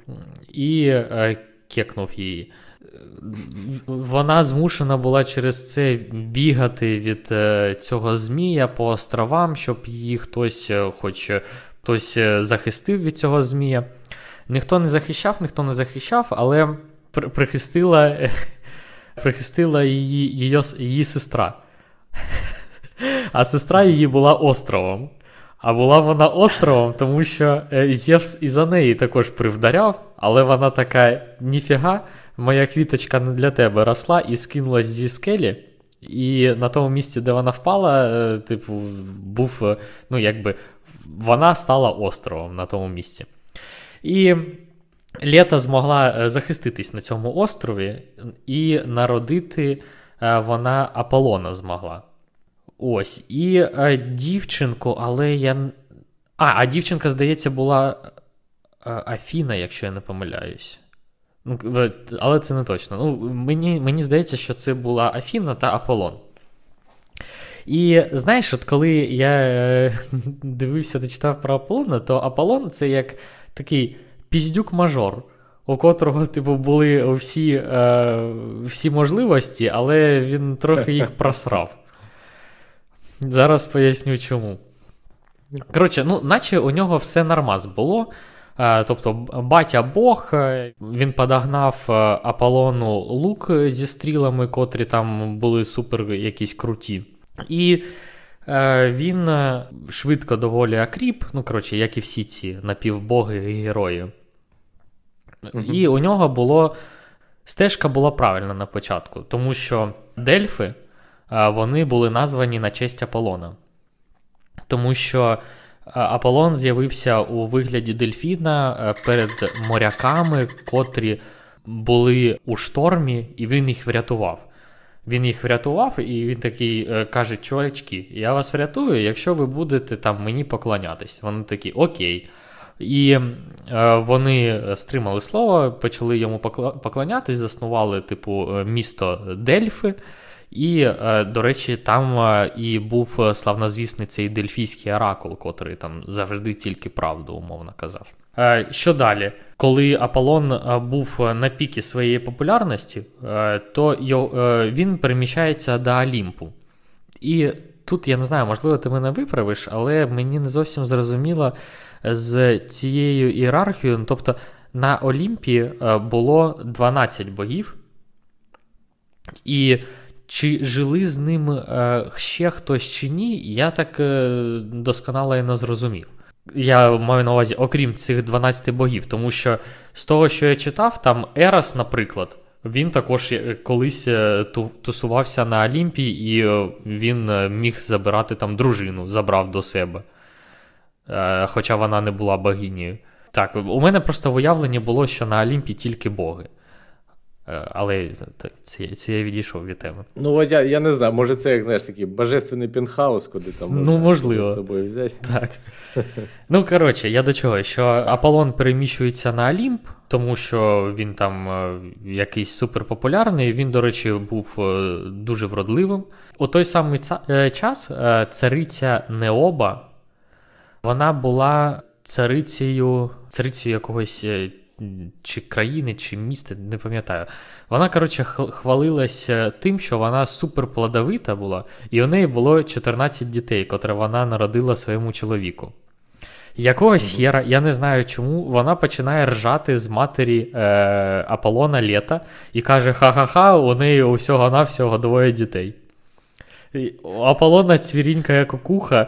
і кекнув її вона змушена була через це бігати від е, цього Змія по островам, щоб її хтось, е, хоч хтось е, захистив від цього Змія. Ніхто не захищав, ніхто не захищав, але прихистила прихистила її, її, її сестра. А сестра її була островом. А була вона островом, тому що Зевс і за неї також привдаряв, але вона така ніфіга моя квіточка не для тебе росла і скинулась зі скелі. І на тому місці, де вона впала, е, типу, був, е, ну, якби, вона стала островом на тому місці. І Лєта змогла е, захиститись на цьому острові, і народити вона Аполлона змогла. Ось. І дівчинку, але я. А, а дівчинка, здається, була Афіна, якщо я не помиляюсь. Ну, Але це не точно. Ну, Мені мені здається, що це була Афіна та Аполлон. І знаєш, от коли я е, дивився та читав про Аполлона, то Аполлон це як такий піздюк-мажор, у котрого, типу, були всі е, всі можливості, але він трохи їх просрав. Зараз поясню чому. Коротше, ну, наче у нього все нормаз було. Е, тобто батя Бог, е, він подогнав е, Аполлону лук зі стрілами, котрі там були супер якісь круті. І він швидко доволі акріп, ну, коротше, як і всі ці напівбоги і герої. Угу. І у нього було стежка була правильна на початку, тому що Дельфи вони були названі на честь Аполлона. Тому що Аполлон з'явився у вигляді дельфіна перед моряками, котрі були у штормі, і він їх врятував. Він їх врятував, і він такий е, каже: чувачки, я вас врятую, якщо ви будете там мені поклонятись. Вони такі окей. І е, вони стримали слово, почали йому поклонятись, заснували, типу, е, місто Дельфи. І, е, до речі, там е, і був славнозвісний цей дельфійський оракул, котрий там завжди тільки правду, умовно казав. Е, що далі? Коли Аполлон е, був на пікі своєї популярності, е, то він переміщається до Олімпу. І тут я не знаю, можливо, ти мене виправиш, але мені не зовсім зрозуміло з цією ієрархією. Тобто на Олімпі було 12 богів, і чи жили з ним ще хтось чи ні, я так досконало і не зрозумів. Я маю на увазі, окрім цих 12 богів, тому що з того, що я читав, там Ерас, наприклад, він також е, колись е, тусувався на Олімпі, і е, він міг забирати там дружину, забрав до себе. Хоча вона не була богинею. Так, у мене просто уявлення було, що на Олімпі тільки боги. Е, але це я відійшов від теми. Ну, от я я не знаю, може це як знаєш такий божественний пентхаус, куди там можна ну, можливо. з собою взяти. Так. Ну, коротше, я до чого? Що Аполлон переміщується на Олімп, тому що він там е, якийсь суперпопулярний. Він, до речі, був е, дуже вродливим. У той самий час цариця Необа, вона була царицею, царицею якогось чи країни, чи міста, не пам'ятаю. Вона, коротше, хвалилася тим, що вона суперплодовита була, і у неї було 14 дітей, котре вона народила своєму чоловіку. Якогось хера, я не знаю чому, вона починає ржати з матері е, Аполлона Лєта і каже: Ха-ха-ха, у неї усього-навсього двоє дітей. Аполлона цвірінька як кукуха,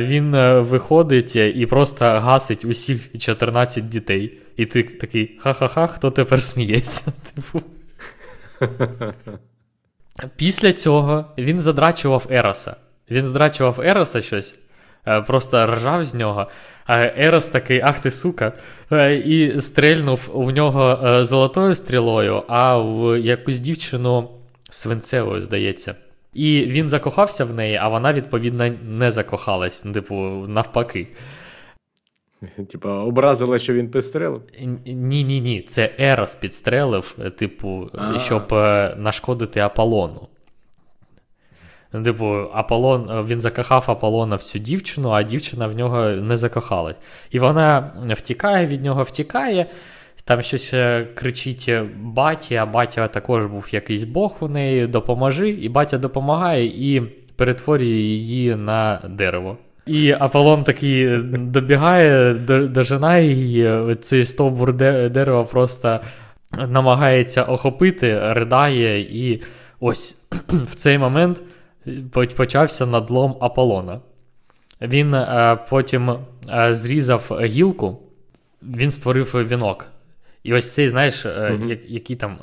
він е, виходить і просто гасить усіх 14 дітей. І ти такий ха-ха-ха, хто тепер сміється? Типу. Після цього він задрачував Ероса. Він задрачував Ероса щось, е, просто ржав з нього. А Ерос такий, ах ти сука, е, і стрельнув у нього е, золотою стрілою, а в якусь дівчину свинцевою, здається. І він закохався в неї, а вона, відповідно, не закохалась, типу, навпаки. Типа, образила, що він підстрелив? Ні, ні, ні. Це Ерос підстрелив, типу, А-а-а. щоб е, нашкодити Аполлону. Типу, Аполлон, е, він закохав Аполлона в цю дівчину, а дівчина в нього не закохалась. І вона втікає від нього, втікає. Там щось кричить баті, а батя також був якийсь Бог у неї, допоможи, і батя допомагає і перетворює її на дерево. І Аполлон такий добігає, дожинає її, цей стовбур дерева просто намагається охопити, ридає, і ось в цей момент почався надлом Аполлона. Він е, потім е, зрізав гілку, він створив вінок. І ось цей, знаєш, uh-huh. який там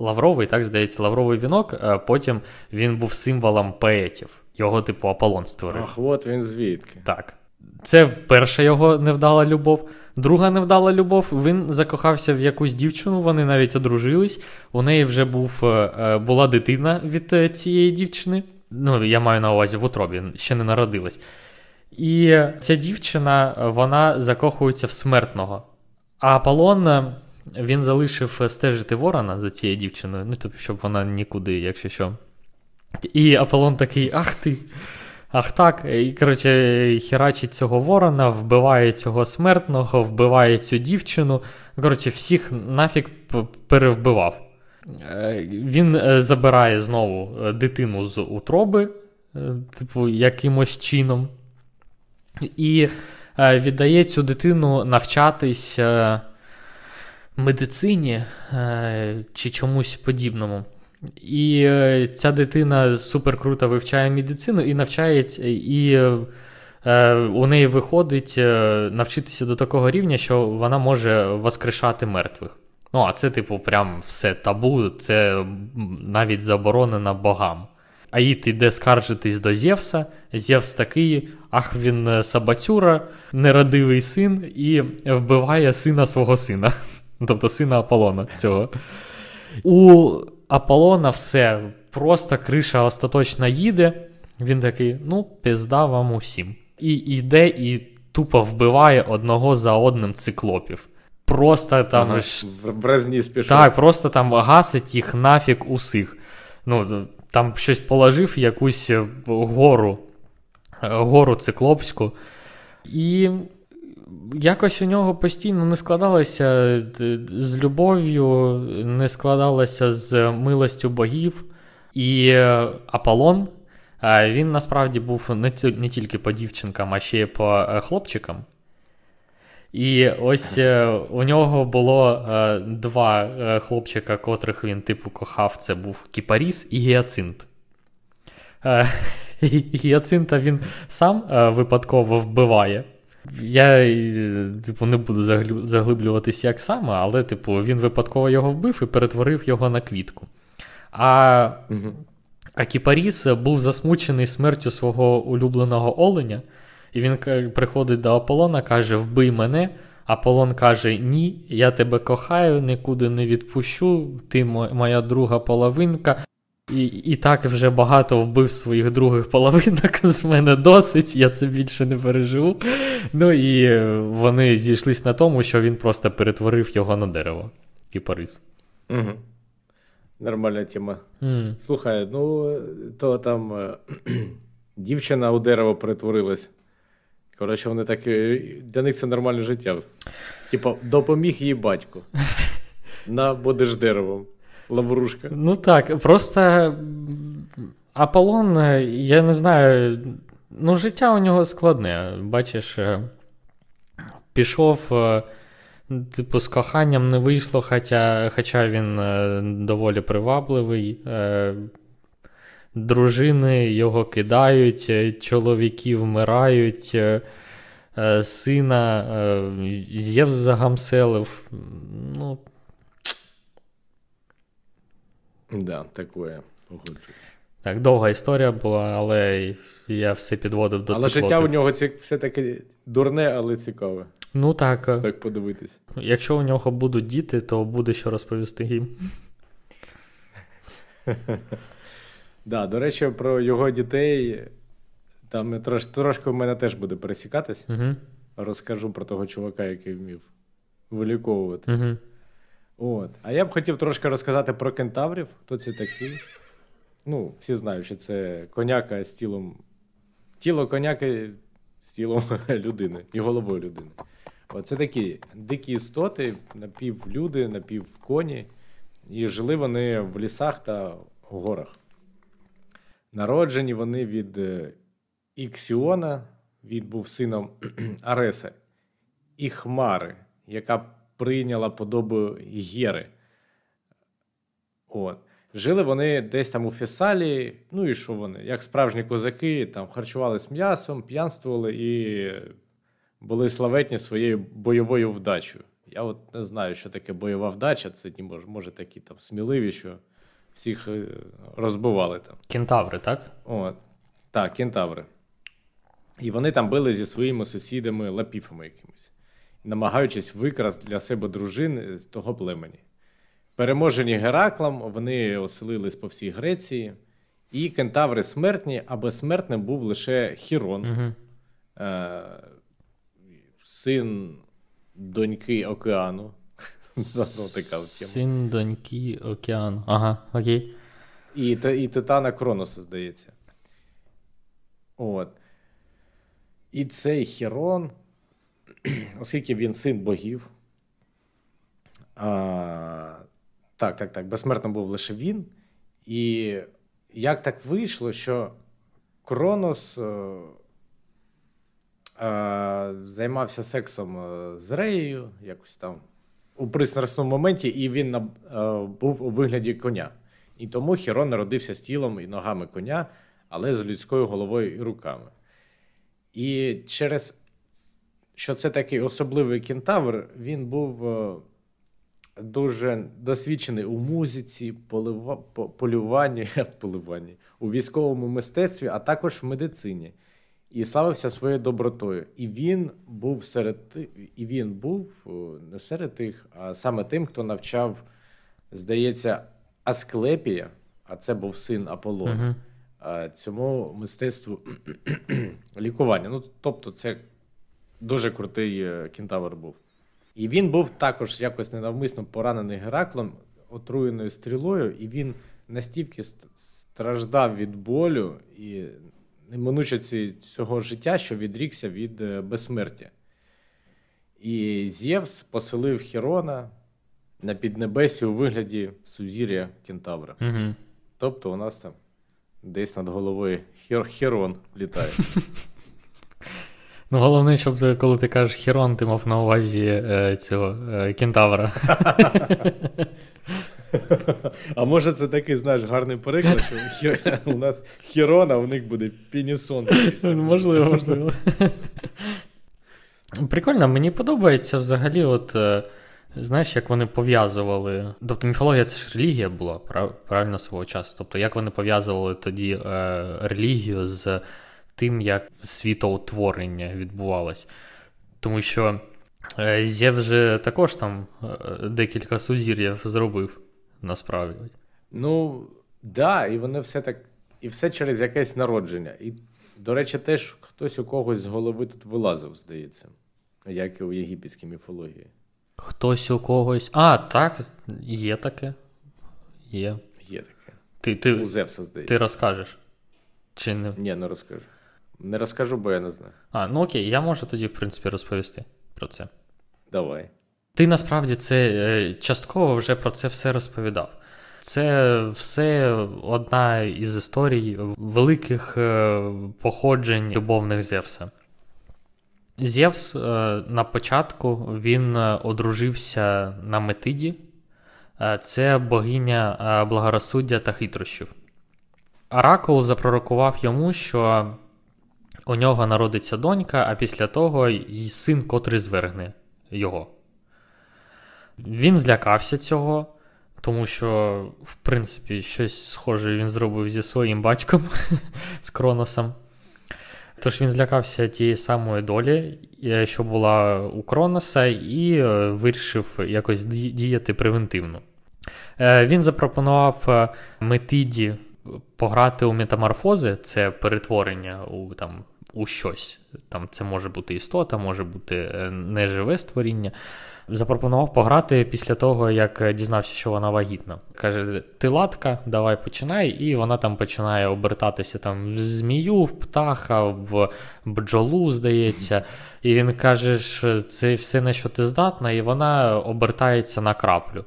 лавровий, так здається, лавровий вінок, потім він був символом поетів. Його, типу, Аполлон створив. Ах, от він звідки. Так. Це перша його невдала любов. Друга невдала любов. Він закохався в якусь дівчину, вони навіть одружились. У неї вже був, е, е, була дитина від е, цієї дівчини. Ну, я маю на увазі в утробі, ще не народилась. І ця дівчина вона закохується в смертного. А Аполлон він залишив стежити ворона за цією дівчиною, ну, тобто, щоб вона нікуди, якщо що. І Аполлон такий, ах ти. Ах так. І коротше, херачить цього ворона, вбиває цього смертного, вбиває цю дівчину. Коротше, всіх нафіг перевбивав. Е, він е, забирає знову е, дитину з утроби, типу, якимось чином. І віддає цю дитину навчатись медицині чи чомусь подібному. І е, ця дитина супер круто вивчає медицину і навчається, і е, у неї виходить е, навчитися до такого рівня, що вона може воскрешати мертвих. Ну, а це, типу, прям все табу, це навіть заборонено богам. А їй йде скаржитись до Зевса, Зевс такий, ах, він е, Сабатюра, нерадивий син, і вбиває сина свого сина, тобто сина Аполлона цього. У Аполлона все, просто криша остаточно їде. Він такий, ну, пізда вам усім. І йде і тупо вбиває одного за одним циклопів. Просто там. Ага, в Брезні спішов. так, просто там гасить їх нафіг усіх. Ну, там щось положив, якусь е, гору, е, гору циклопську. І якось у нього постійно не складалося е, з любов'ю, не складалося з милостю богів. І е, Аполлон, е, він насправді був не, тільки по дівчинкам, а ще й по хлопчикам. І ось у нього було два хлопчика, котрих він типу кохав. Це був Кіпаріс і Гіацинт. Гіацинта він сам випадково вбиває. Я е, типу, не буду заглиблюватись як саме, але типу, він випадково його вбив і перетворив його на квітку. А Мгм. а Кіпаріс був засмучений смертю свого улюбленого оленя, і він приходить до Аполлона, каже: Вбий мене. Аполлон каже: Ні, я тебе кохаю, нікуди не відпущу, ти моя друга половинка. І, і так вже багато вбив своїх других половинок, з мене досить, я це більше не переживу. Ну і е, вони зійшлись на тому, що він просто перетворив його на дерево. Кіпарис. Мгм. Нормальна тема. М. Слухай, ну то там е, дівчина у дерево перетворилась. Коротше, вони так. е, Для них це нормальне життя. Типа, допоміг їй батько. На, будеш деревом. Лаврушка. Ну так, просто Аполлон, я не знаю, ну, життя у нього складне. Бачиш, е, пішов, е, типу, з коханням не вийшло, хоча, хоча він е, доволі привабливий. Дружини його кидають, чоловіки вмирають, сина Зевс загамселив. Ну, Да, такое. Погоджуюсь. Так, довга історія була, але я все підводив до Але циклопів. життя у нього ці- все-таки дурне, але цікаве. Ну так, е, Так подивитись. якщо у нього будуть діти, то буде що розповісти їм. Да, до речі, про його дітей. Там трош, трошки в мене теж буде пересікатись. Угу, Розкажу про того чувака, який вмів виліковувати. угу. От. А я б хотів трошки розказати про кентаврів. Хто це такі? Ну, всі знають, що це коняка з тілом. Тіло коняки з тілом людини і головою людини. От це такі дикі істоти, напівлюди, напівконі. І жили вони в лісах та горах. Народжені вони від е, Іксіона, він був сином Ареса, і Хмари, яка прийняла подобу Гєри. От. Жили вони десь там у Фесалії, ну і що вони, як справжні козаки, там харчувались м'ясом, п'янствували і були славетні своєю бойовою вдачею. Я от не знаю, що таке бойова вдача, це може, може такі там сміливі, що всіх е, розбивали там. Кентаври, так? От. Так, кентаври. І вони там били зі своїми сусідами лапіфами якимись, намагаючись викрасти для себе дружин з того племені. Переможені Гераклом, вони оселились по всій Греції, і кентаври смертні, а безсмертним був лише Хірон, Угу. е- син доньки океану. Ну. Син доньки океану. Ага, окей. І, і Титана Кроноса, здається. От. І цей Херон, оскільки він син богів. А, так, так, так. Безсмертно був лише він. І як так вийшло, що Кронос е, е, займався сексом е, з Реєю, якось там у пристрасному моменті, і він е, був у вигляді коня. І тому Хірон народився з тілом і ногами коня, але з людською головою і руками. І через що це такий особливий кентавр, він був е, дуже досвідчений у музиці, полива, полюванні, поливанні, у військовому мистецтві, а також в медицині. І славився своєю добротою. І він був серед і він був не серед тих, а саме тим, хто навчав, здається, Асклепія, а це був син Аполлона, uh-huh. цьому мистецтву лікування. Ну, тобто, це дуже крутий е, кентавр був. І він був також якось ненавмисно поранений Гераклом отруєною стрілою, і він настільки страждав від болю і неминучості цього життя, що відрікся від е, безсмертя. І Зевс поселив Херона на піднебесі у вигляді сузір'я Кентавра. Угу. Тобто у нас там десь над головою Хер- Херон літає. Ну, головне, щоб коли ти кажеш Херон, ти мав на увазі е, цього е, кентавра. А може це такий, знаєш, гарний переклад, що у нас Херон, а у них буде Пінісон. Можливо, можливо. Прикольно, мені подобається взагалі, от. Е, знаєш, як вони пов'язували. Тобто міфологія це ж релігія була, правильно свого часу. Тобто, як вони пов'язували тоді е, релігію з тим, як світоутворення відбувалось. Тому що е, Зєв вже також там е, декілька сузір'їв зробив насправді. Ну, да, і вони все так. І все через якесь народження. І, до речі, теж хтось у когось з голови тут вилазив, здається, як і у єгипетській міфології. Хтось у когось. А, так, є таке. Є. Є таке. Ти ти, у Зевса, здається. Ти розкажеш? Чи не? Ні, не розкажу. Не розкажу, бо я не знаю. А, ну окей, я можу тоді, в принципі, розповісти про це. Давай. Ти насправді це е, частково вже про це все розповідав. Це все одна із історій великих е, походжень любовних Зевса. Зевс е, на початку він одружився на Метиді, це богиня благорозсуддя та хитрощів. Оракул запророкував йому, що у нього народиться донька, а після того й син, котрий звергне його. Він злякався цього, тому що, в принципі, щось схоже він зробив зі своїм батьком з Кроносом. Тож він злякався тієї самої долі, е, що була у Кроноса, і е, вирішив якось діяти превентивно. Е, він запропонував Метиді пограти у метаморфози це перетворення у там, у щось. Там Це може бути істота, може бути е, неживе створіння. Запропонував пограти після того, як дізнався, що вона вагітна. Каже: ти латка, давай починай, і вона там починає обертатися там в змію, в птаха, в бджолу, здається. І він каже, що це все на що ти здатна, і вона обертається на краплю.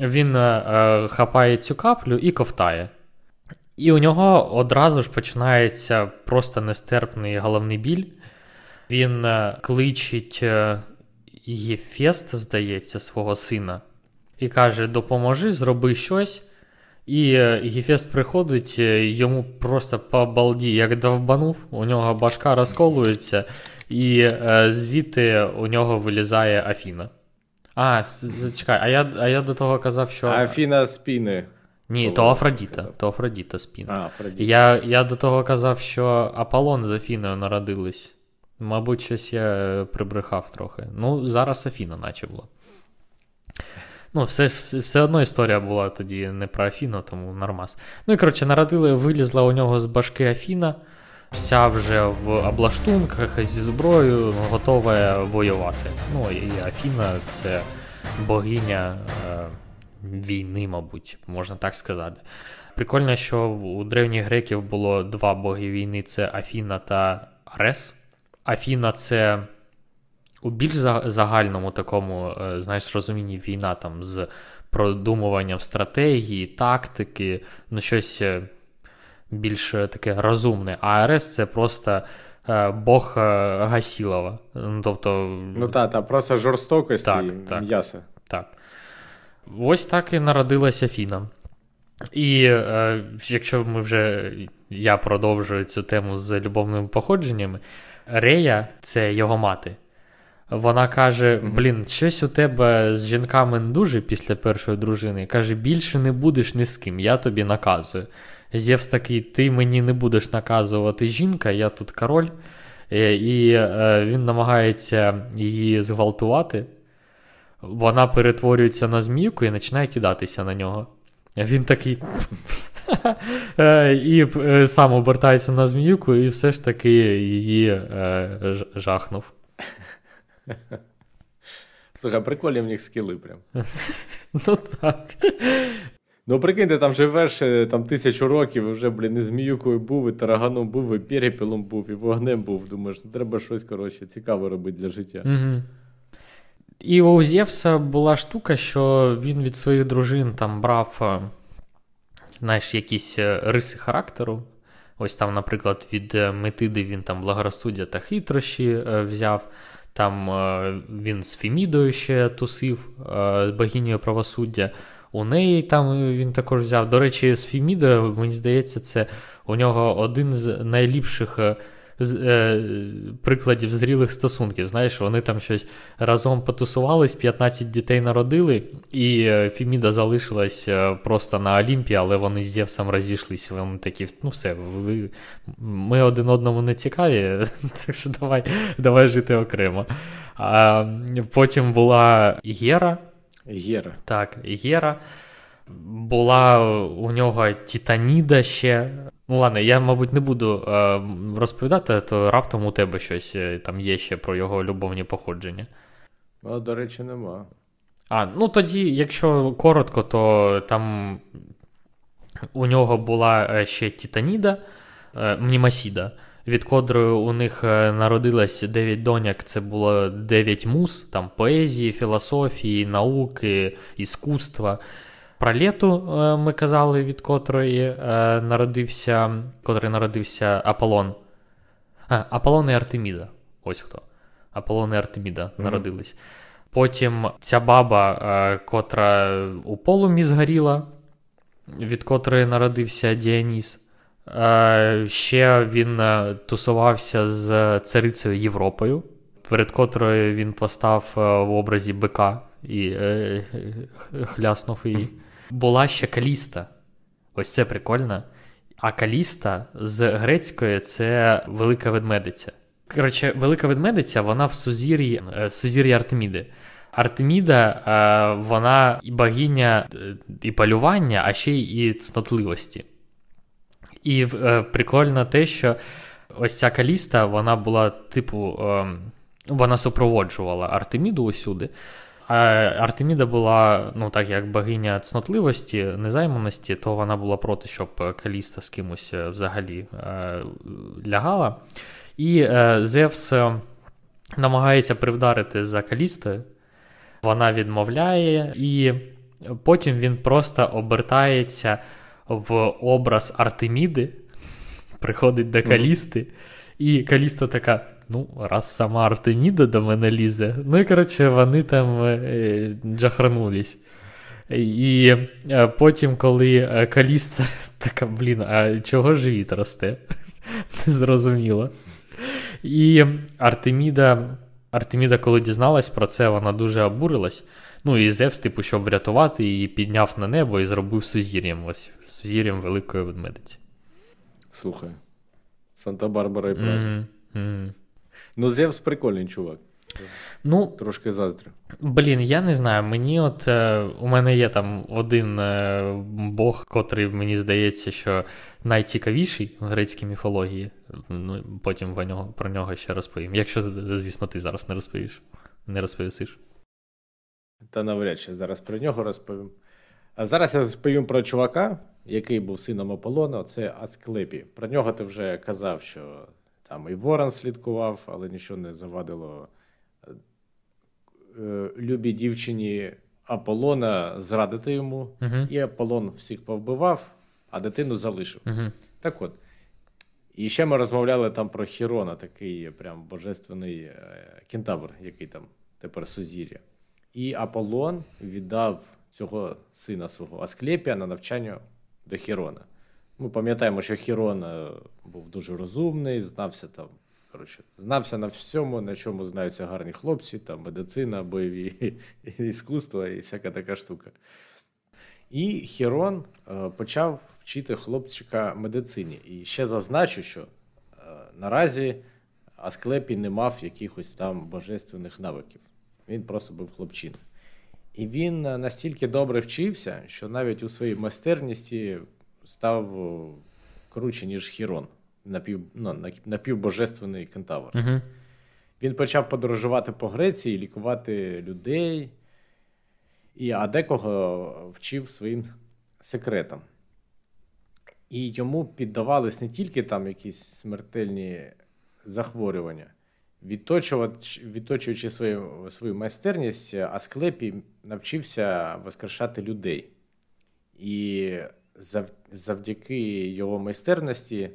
Він е, хапає цю каплю і ковтає. І у нього одразу ж починається просто нестерпний головний біль. Він е, кличить е, Єфест, здається, свого сина, і каже: Допоможи, зроби щось. І е, Єфест приходить, йому просто по балді, як довбанув, у нього башка розколується, і звідти у нього вилізає Афіна. А, зачекай, а я а я до того казав, що. Афіна спіни. Ні, то Афродіта, то Афродіта спін. А, Афродіта. Я я до того казав, що Аполлон з Афіною народились. Мабуть, щось я прибрехав трохи. Ну, зараз Афіна, наче було. Ну, все все, все одно історія була тоді не про Афіну, тому нормас. Ну і коротше, народили, вилізла у нього з башки Афіна, вся вже в облаштунках зі зброєю, готова воювати. Ну, і Афіна це богиня. Е, війни, мабуть, можна так сказати. Прикольно, що у древніх греків було два боги війни: це Афіна та Арес. Афіна це у більш загальному такому, е, знаєш, розумінні війна там з продумуванням стратегії, тактики, ну щось е, більш таке розумне. А Арес це просто. Е, Бог Гасілова. Ну, тобто... Ну так, та, просто жорстокості так, і м'яса. Так. Ось так і народилася Фіна. І е, якщо ми вже я продовжую цю тему з любовними походженнями, Рея це його мати. Вона каже: Блін, щось у тебе з жінками не дуже після першої дружини. Каже, більше не будеш ні з ким, я тобі наказую. Зевс такий, ти мені не будеш наказувати жінка, я тут король. Е, і е, він намагається її зґвалтувати. Вона перетворюється на змійку і починає кидатися на нього. Він такий. Е, і сам обертається на зміюку, і все ж таки її жахнув. Слухай, прикольні в них скіли прям. Ну так. Ну, прикиньте, там живеш е, там тисячу років, вже, блін, і зміюкою був, і тараганом був, і перепілом був, і вогнем був. Думаєш, треба щось коротше, цікаве робити для життя. Угу. І у Зевса була штука, що він від своїх дружин там брав е, знаєш, якісь е, риси характеру. Ось там, наприклад, від Метиди він там благорозсуддя та хитрощі взяв. Там він з Фемідою ще тусив, богинею правосуддя. У неї там він також взяв. До речі, з Фімідою, мені здається, це у нього один з найліпших е, прикладів зрілих стосунків. Знаєш, вони там щось разом потусувались, 15 дітей народили, і е, Фіміда залишилась е, просто на Олімпі, але вони з Зевсом розійшлись. Вони такі, ну все, ви, ми один одному не цікаві, так що давай, давай жити окремо. А Потім була Гера. Гера. Так, Гера. Була у нього Титаніда ще. Ну, ладно, я, мабуть, не буду е, розповідати, то раптом у тебе щось е, там є ще про його любовні походження. А, до речі, нема. А, ну тоді, якщо коротко, то там у нього була е, ще Титаніда, е, Мнімасіда від котрої у них народилось 9 доняк, це було 9 муз, там поезії, філософії, науки, іскусства. Про літу е, ми казали, від котрої е, народився котрий народився Аполлон. А, Аполлон і Артеміда. Ось хто. Аполлон і Артеміда mm-hmm. народились. Потім ця баба, котра у полумі згоріла, від котрої народився Діаніс. Е, ще він е, тусувався з царицею Європою, перед котрою він постав е, в образі бика і хляснув її. Була ще Каліста. Ось це прикольно. А Каліста з грецької це велика ведмедиця. Коротше, велика ведмедиця, вона в сузір'ї сузір'ї Артеміди. Артеміда, вона і богиня і полювання, а ще і цнотливості. І е, прикольно те, що ось ця каліста, вона була, типу, е, вона супроводжувала Артеміду усюди. А Артеміда була, ну так як богиня цнотливості, незайманості, то вона була проти, щоб Каліста з кимось е, взагалі е, лягала. І е, Зевс намагається привдарити за Калістою, вона відмовляє, і потім він просто обертається в образ Артеміди, приходить до Калісти, і Каліста така. Ну, раз сама Артеміда до мене лізе. Ну і коротше, вони там е, джахранулись. І е, потім, коли е, Каліста така, блін, а чого живіт росте? Незрозуміло. І Артеміда, Артеміда, коли дізналась про це, вона дуже обурилась. Ну і Зевс, типу, щоб врятувати її, підняв на небо і зробив сузір'ям. Ось сузір'ям великої ведмедиці. Слухай. Санта-Барбара і правда. Mm-hmm. Mm-hmm. Ну, Зевс прикольний чувак. Ну, Трошки заздрю. Блін, я не знаю. Мені от е, у мене є там один е, бог, котрий мені здається, що найцікавіший в грецькій міфології. Ну, Потім в нього, про нього ще розповім. Якщо, звісно, ти зараз не розповіш, не розповісиш. Та навряд чи зараз про нього розповім. А зараз я розповім про чувака, який був сином Аполлона, це Асклепі. Про нього ти вже казав, що там і Ворон слідкував, але нічого не завадило е, любій дівчині Аполлона зрадити йому. uh І Аполлон всіх повбивав, а дитину залишив. uh Так от. І ще ми розмовляли там про Хірона, такий прям божественний е, кентавр, який там тепер сузір'я. І Аполлон віддав цього сина свого Асклепія на навчання до Хірона. Ми пам'ятаємо, що Хірон е, був дуже розумний, знався там Коротше, знався на всьому, на чому знаються гарні хлопці, там медицина, бойові іскусства і всяка така штука. І Хірон е, почав вчити хлопчика медицині. І ще зазначу, що е, наразі Асклепій не мав якихось там божественних навиків. Він просто був хлопчиною. І він настільки добре вчився, що навіть у своїй майстерності став круче, ніж Хірон, напів, ну, напівбожественний кентавр. Угу. Він почав подорожувати по Греції, лікувати людей, і, а декого вчив своїм секретам. І йому піддавались не тільки там якісь смертельні захворювання. Відточуючи свою свою майстерність, Асклепій навчився воскрешати людей. І завдяки його майстерності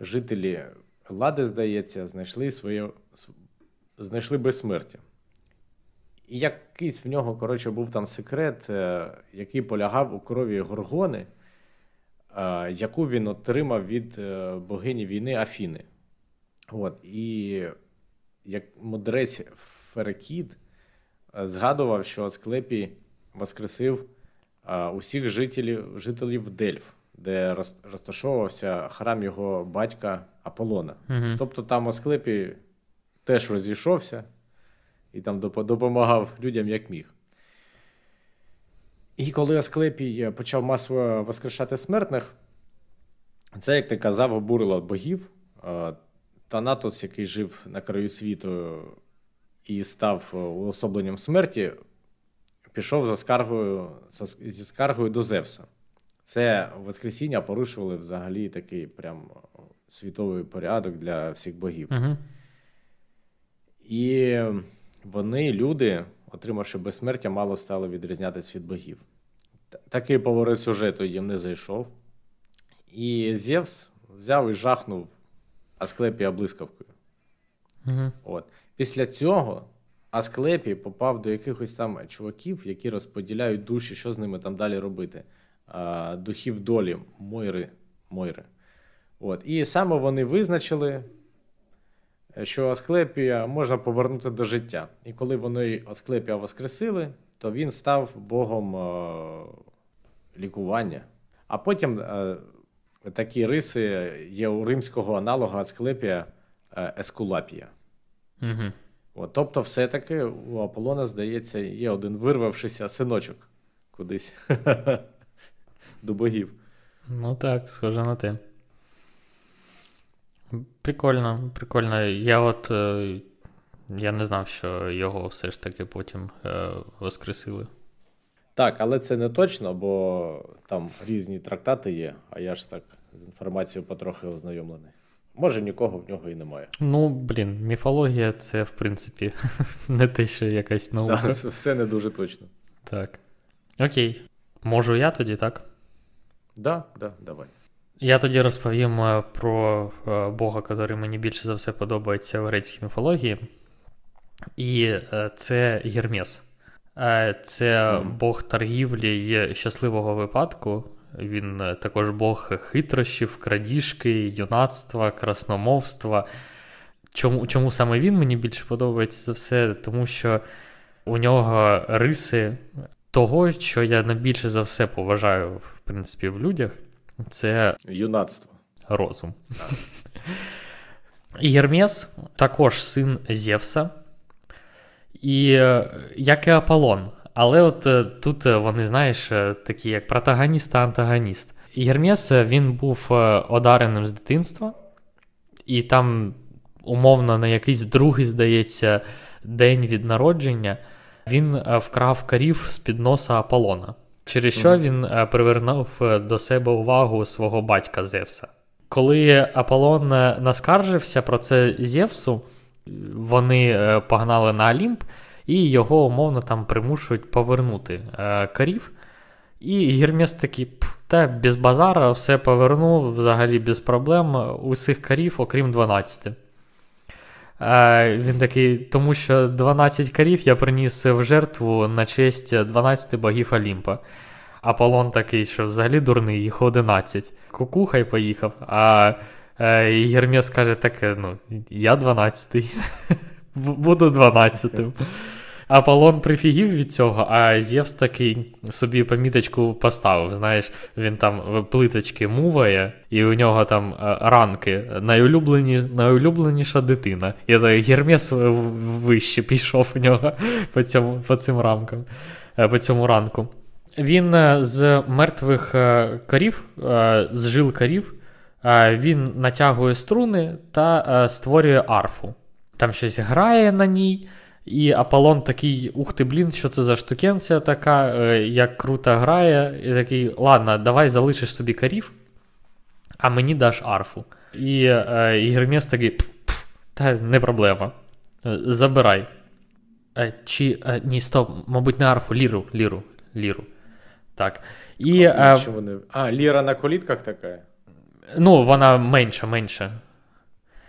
жителі Лади, здається, знайшли своє, знайшли безсмертя. І якийсь в нього, коротше, був там секрет, е, який полягав у крові горгони, е, яку він отримав від е, богині війни Афіни. От, І як мудрець Ферекід згадував, що Асклепій воскресив усіх жителів жителів Дельф, де розташовувався храм його батька Аполлона. Угу. Тобто там Асклепій теж розійшовся і там допомагав людям як міг. І коли Асклепій почав масово воскрешати смертних, це, як ти казав, обурило богів. Танатос, який жив на краю світу і став уособленням смерті, пішов за скаргою, зі скаргою до Зевса. Це Воскресіння порушували взагалі такий прям світовий порядок для всіх богів. Угу. І вони, люди, отримавши безсмертя, мало стали відрізнятися від богів. Такий поворот сюжету їм не зайшов. І Зевс взяв і жахнув Асклепія блискавкою. Угу. От. Після цього Асклепій попав до якихось там чуваків, які розподіляють душі, що з ними там далі робити. А, Духів долі Мойри. Мойри. От. І саме вони визначили, що Асклепія можна повернути до життя. І коли вони Асклепія воскресили, то він став богом а, лікування. А потім а, такі риси є у римського аналога Асклепія Ескулапія. Угу. От, Тобто, все-таки у Аполлона, здається, є один вирвавшися синочок кудись до богів. Ну так, схоже на те. Прикольно, прикольно. Я от е, я не знав, що його все ж таки потім е, воскресили. Так, але це не точно, бо там різні трактати є, а я ж так з інформацією потрохи ознайомлений. Може, нікого в нього і немає. Ну, блін, міфологія це, в принципі, не те, що якась наука. Да, Все не дуже точно. Так. Окей. Можу я тоді, так? Да, да, давай. Я тоді розповім е, про е, Бога, який мені більше за все подобається в грецькій міфології. І е, це Гермес. Це mm. Бог торгівлі і щасливого випадку. Він е, також Бог хитрощів, крадіжки, юнацтва, красномовства. Чому чому саме він мені більше подобається за все? Тому що у нього риси того, що я найбільше за все поважаю, в принципі, в людях, це юнацтво. Розум. І Гермес також син Зевса. І е, як і Аполлон. Але от е, тут е, вони, знаєш, такі як протагоніст та антагоніст. Єрмєс він був одареним з дитинства, і там, умовно, на якийсь другий, здається, день від народження він вкрав карів з під носа Аполлона, через що він привернув до себе увагу свого батька Зевса. Коли Аполлон наскаржився про це Зевсу, вони погнали на Олімп і його умовно там примушують повернути е, карів. І Гермес такий, та без базара, все повернув взагалі без проблем усіх карів, окрім 12. Е, він такий, тому що 12 карів я приніс в жертву на честь 12 богів Олімпа. Аполлон такий, що взагалі дурний, їх 11. Кукухай поїхав. А Е, і Гермес каже, так, ну, я 12-й, буду 12-тим. Аполлон прифігів від цього, а Зевс такий собі поміточку поставив. Знаєш, він там плиточки муває, і у нього там е, ранки найулюблені, найулюбленіша дитина. І Гермес вище пішов у нього по цьому, по цим рамкам, е, по цьому ранку. Він е, з мертвих корів, з жил корів, він натягує струни та створює арфу. Там щось грає на ній. І Аполлон такий, ух ти, блін, що це за штукенція така, е, як круто грає. І такий, ладно, давай залишиш собі карів, а мені даш арфу. І е, і Гермес такий, та не проблема. Е, забирай. Чи ні, стоп, мабуть, не арфу, ліру, ліру, ліру. Так. І, а, вони... а, ліра на колітках така? Ну, вона менша, менша.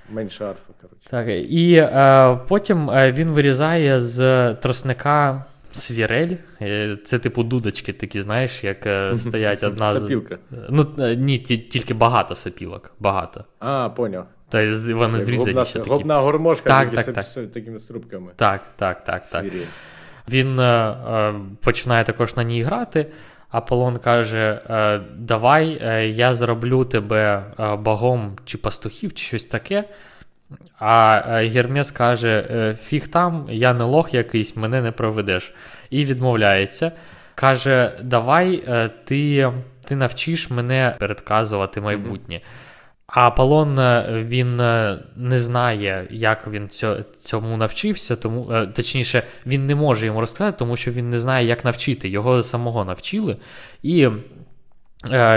Менше арфа, коротше. Так, І е, потім е, він вирізає з тросника свірель. Е, це, типу, дудочки такі, знаєш, як е, стоять одна. Сапілка. Ну, ні, тільки багато сапілок. Багато. А, поняв. Та вони зрізані. Такі. гобна гормошка так, такі, так, з, так. такими струбками. Так, так, так. так. Він е, починає також на ній грати. Аполлон каже: «Е, Давай е, я зроблю тебе е, богом чи пастухів, чи щось таке. А Гермес каже: Фіг там, я не лох якийсь, мене не проведеш. І відмовляється. Каже: Давай ти ти навчиш мене передказувати майбутнє. А Аполлон е, він е, не знає, як він цьому навчився, тому е, точніше, він не може йому розказати, тому що він не знає, як навчити. Його самого навчили. І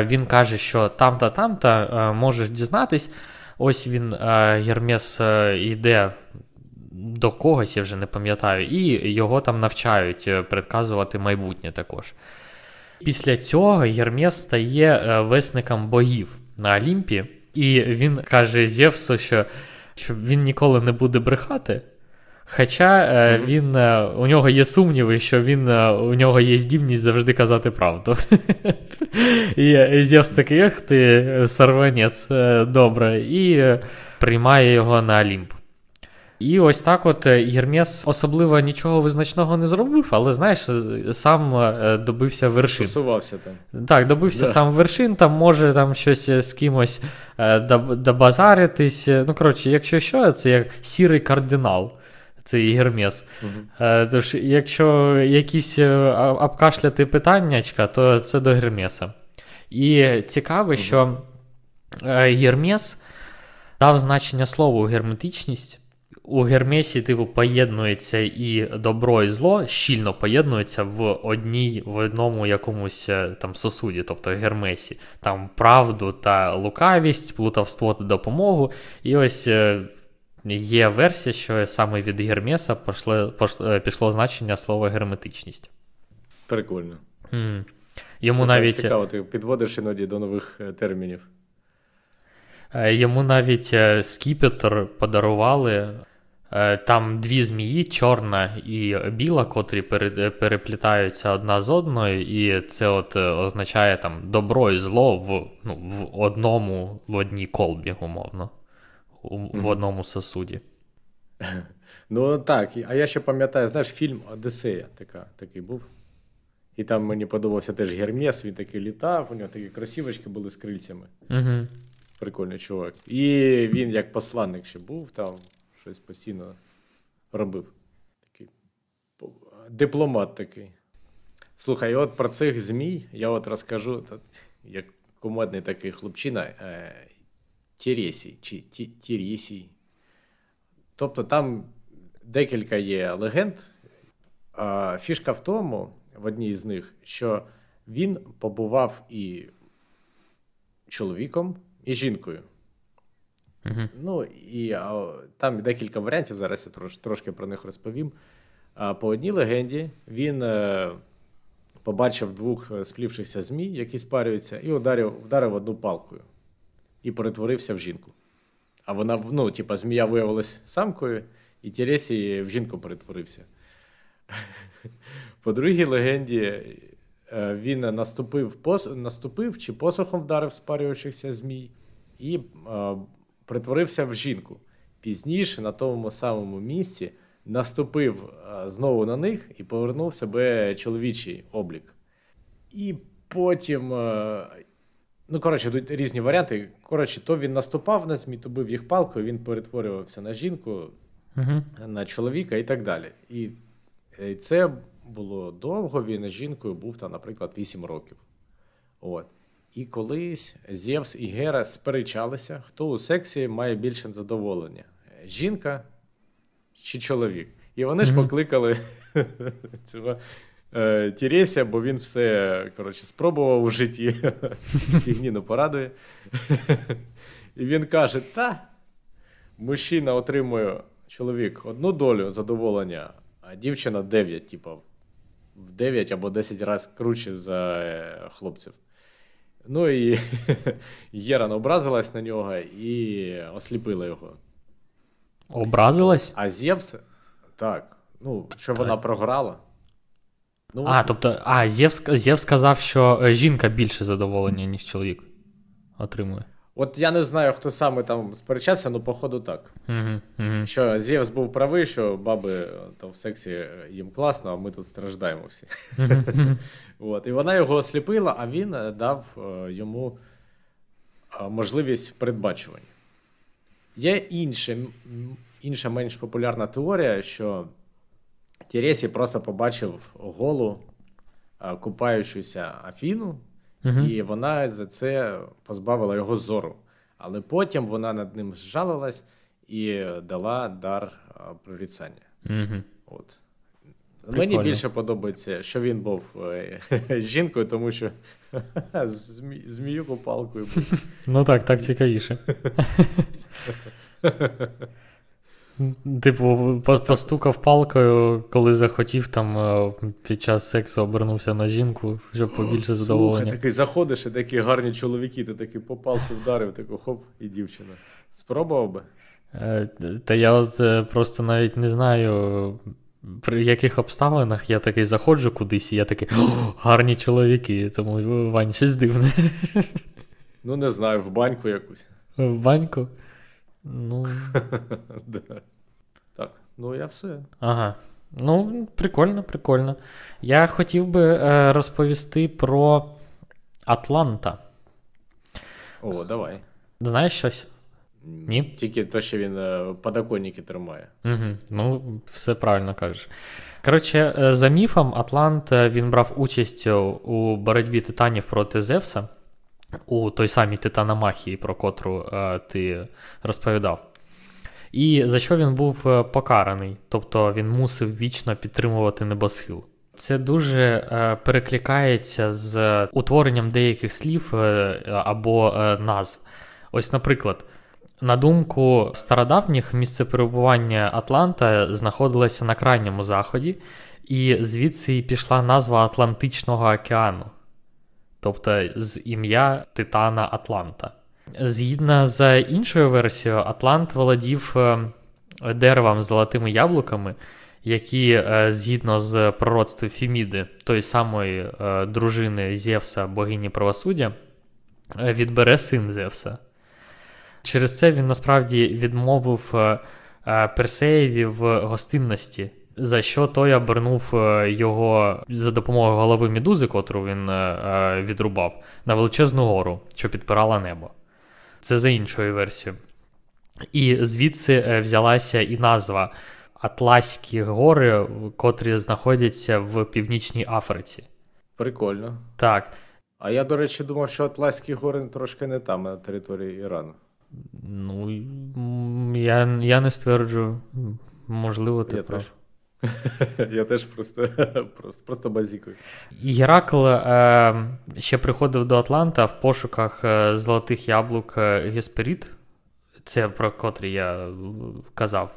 він каже, що там-та, там-та можеш дізнатись. Ось він, Гермес, йде до когось, я вже не пам'ятаю, і його там навчають предказувати майбутнє також. Після цього Гермес стає весником богів на Олімпі. І він каже Зевсу, що що він ніколи не буде брехати. Хоча е, він, е, у нього є сумніви, що він, е, у нього є здібність завжди казати правду. І Зевс такий, ех ти, сорванець, добре, і приймає його на Олімп. І ось так от е, особливо нічого визначного не зробив, але знаєш, сам е, добився вершин. Посувався там. Так, добився да. сам вершин, там може там щось е, з кимось добазаритись. Ну, коротше, якщо що, це як сірий кардинал. Це Гермес. Угу. Тож, якщо якісь обкашляти питаннячка, то це до Гермеса. І цікаво, угу. що Гермес дав значення слову герметичність у Гермесі, типу, поєднується і добро, і зло щільно поєднуються в одній, в одному якомусь е, там сосуді, тобто Гермесі. Там правду та лукавість, плутавство та допомогу. І ось е, є версія, що саме від Гермеса пошло, пошло, е, пішло значення слова герметичність. Прикольно. Mm. Йому Це навіть... Цікаво, ти підводиш іноді до нових термінів. Йому навіть скіпетр подарували там дві змії, чорна і біла, котрі переплітаються одна з одною, і це от е, означає там добро і зло в ну, в одному, в одній колбі, умовно, в одному сосуді. Ну так, а я ще пам'ятаю, знаєш, фільм Одесея така, такий був. І там мені подобався теж Гермес, він такий літав, у нього такі красивочки були з крильцями. Угу. Прикольний чувак. І він як посланник ще був там щось постійно робив. Такий дипломат такий. Слухай, от про цих змій я от розкажу, як кумедний такий хлопчина е, Тірєсій чи Тірєсій. Тобто там декілька є легенд. Фішка в тому, в одній з них, що він побував і чоловіком, і жінкою. Ну і а, там декілька варіантів. Зараз я трош, трошки про них розповім. А, По одній легенді він е, побачив двох е, сплівшихся змій, які спарюються, і ударив вдарив одну палкою і перетворився в жінку. А вона, ну, типа, змія виявилась самкою, і Тересі в жінку перетворився. По другій легенді е, він наступив, наступив чи посохом вдарив спарюючихся змій. І притворився в жінку. Пізніше на тому самому місці наступив е, знову на них і повернув себе чоловічий облік. І потім, е, ну, коротше, тут різні варіанти. Коротше, то він наступав на змі, то бив їх палкою, він перетворювався на жінку, Угу. на чоловіка і так далі. І е, це було довго. Він з жінкою був там, наприклад, 8 років. От. І колись Зевс і Гера сперечалися, хто у сексі має більше задоволення: жінка чи чоловік. І вони ж покликали цього е, Тіресія, бо він все коротше, спробував у житті. Фігніно порадує. І він каже: та, мужчина отримує чоловік одну долю задоволення, а дівчина 9, типу, в 9 або 10 разів круче за е, хлопців. Ну і Єран образилась на нього і осліпила його. Образилась? А Зевс, так, ну, що вона програла. Ну, А, тобто, а, Зевс, Зевс сказав, що е, жінка більше задоволення, ніж чоловік отримує. От я не знаю, хто саме там сперечався, ну, походу, так. Угу, угу. Що Зевс був правий, що баби е, там в сексі е, їм класно, а ми тут страждаємо всі. От. І вона його осліпила, а він е, дав е, йому е, можливість передбачування. Є інше, інша менш популярна теорія, що Тіресі просто побачив голу купаючуся Афіну, Мгм. і вона за це позбавила його зору. Але потім вона над ним зжалилась і дала дар прорицання. Мгм. От. Прикольно. Мені більше подобається, що він був е, жінкою, тому що змі, зміюку палкою був. Ну так, так цікавіше. Типу, постукав палкою, коли захотів там е, під час сексу обернувся на жінку, щоб побільше Слухай, задоволення. такий заходиш, і такі гарні чоловіки, ти такий по палці вдарив, таку хоп, і дівчина. Спробував би? Е, Та я от просто навіть не знаю, при яких обставинах я такий заходжу кудись, і я такий «О, гарні чоловіки, тому Вань, щось дивне. Ну, не знаю, в баньку якусь. В баньку. Ну, Да. Так, ну я все. ага. Ну, прикольно, прикольно. Я хотів би е, розповісти про Атланта. О, давай. Знаєш щось? Ні? Тільки те, що він е, подоконники тримає. Угу. Ну, все правильно кажеш. Коротше, е, за міфом, Атлант е, він брав участь у боротьбі титанів проти Зевса у той самій Титаномахії, про котру е, ти розповідав. І за що він був покараний, тобто він мусив вічно підтримувати небосхил. Це дуже е, перекликається з утворенням деяких слів е, або назв. Ось, наприклад, на думку стародавніх, місце перебування Атланта знаходилося на крайньому заході, і звідси і пішла назва Атлантичного океану, тобто з ім'я Титана Атланта. Згідно з іншою версією, Атлант володів е, деревом з золотими яблуками, які, е, згідно з пророцтвом Фіміди, той самої е, дружини Зевса, богині правосуддя, відбере син Зевса. Через це він насправді відмовив е, е, Персеєві в гостинності, за що той обернув е, його за допомогою голови Медузи, котру він відрубав, на величезну гору, що підпирала небо. Це за іншою версією. І звідси взялася і назва Атлаські гори, котрі знаходяться в Північній Африці. Прикольно. Так, А я, до речі, думав, що Атласські гори трошки не там, а на території Ірану. Ну я, я не стверджую. Можливо, ти Я прав. теж. Я теж просто, просто, просто базікую. Геракл е, ще приходив до Атланта в пошуках е, золотих яблук е, це про котрий я казав.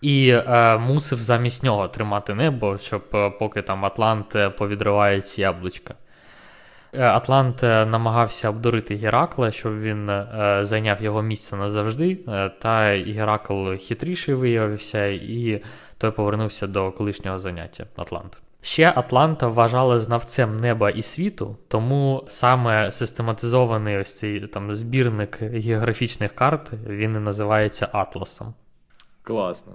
І е, мусив замість нього тримати небо, щоб е, поки там Атлант повідриває ці яблучка. Е, Атлант е, намагався обдурити Геракла, щоб він е, зайняв його місце назавжди. Та Геракл хитріший виявився, і той повернувся до колишнього заняття Атлант. Ще Атланта вважали знавцем неба і світу, тому саме систематизований ось цей там збірник географічних карт він і називається Атласом. Класно.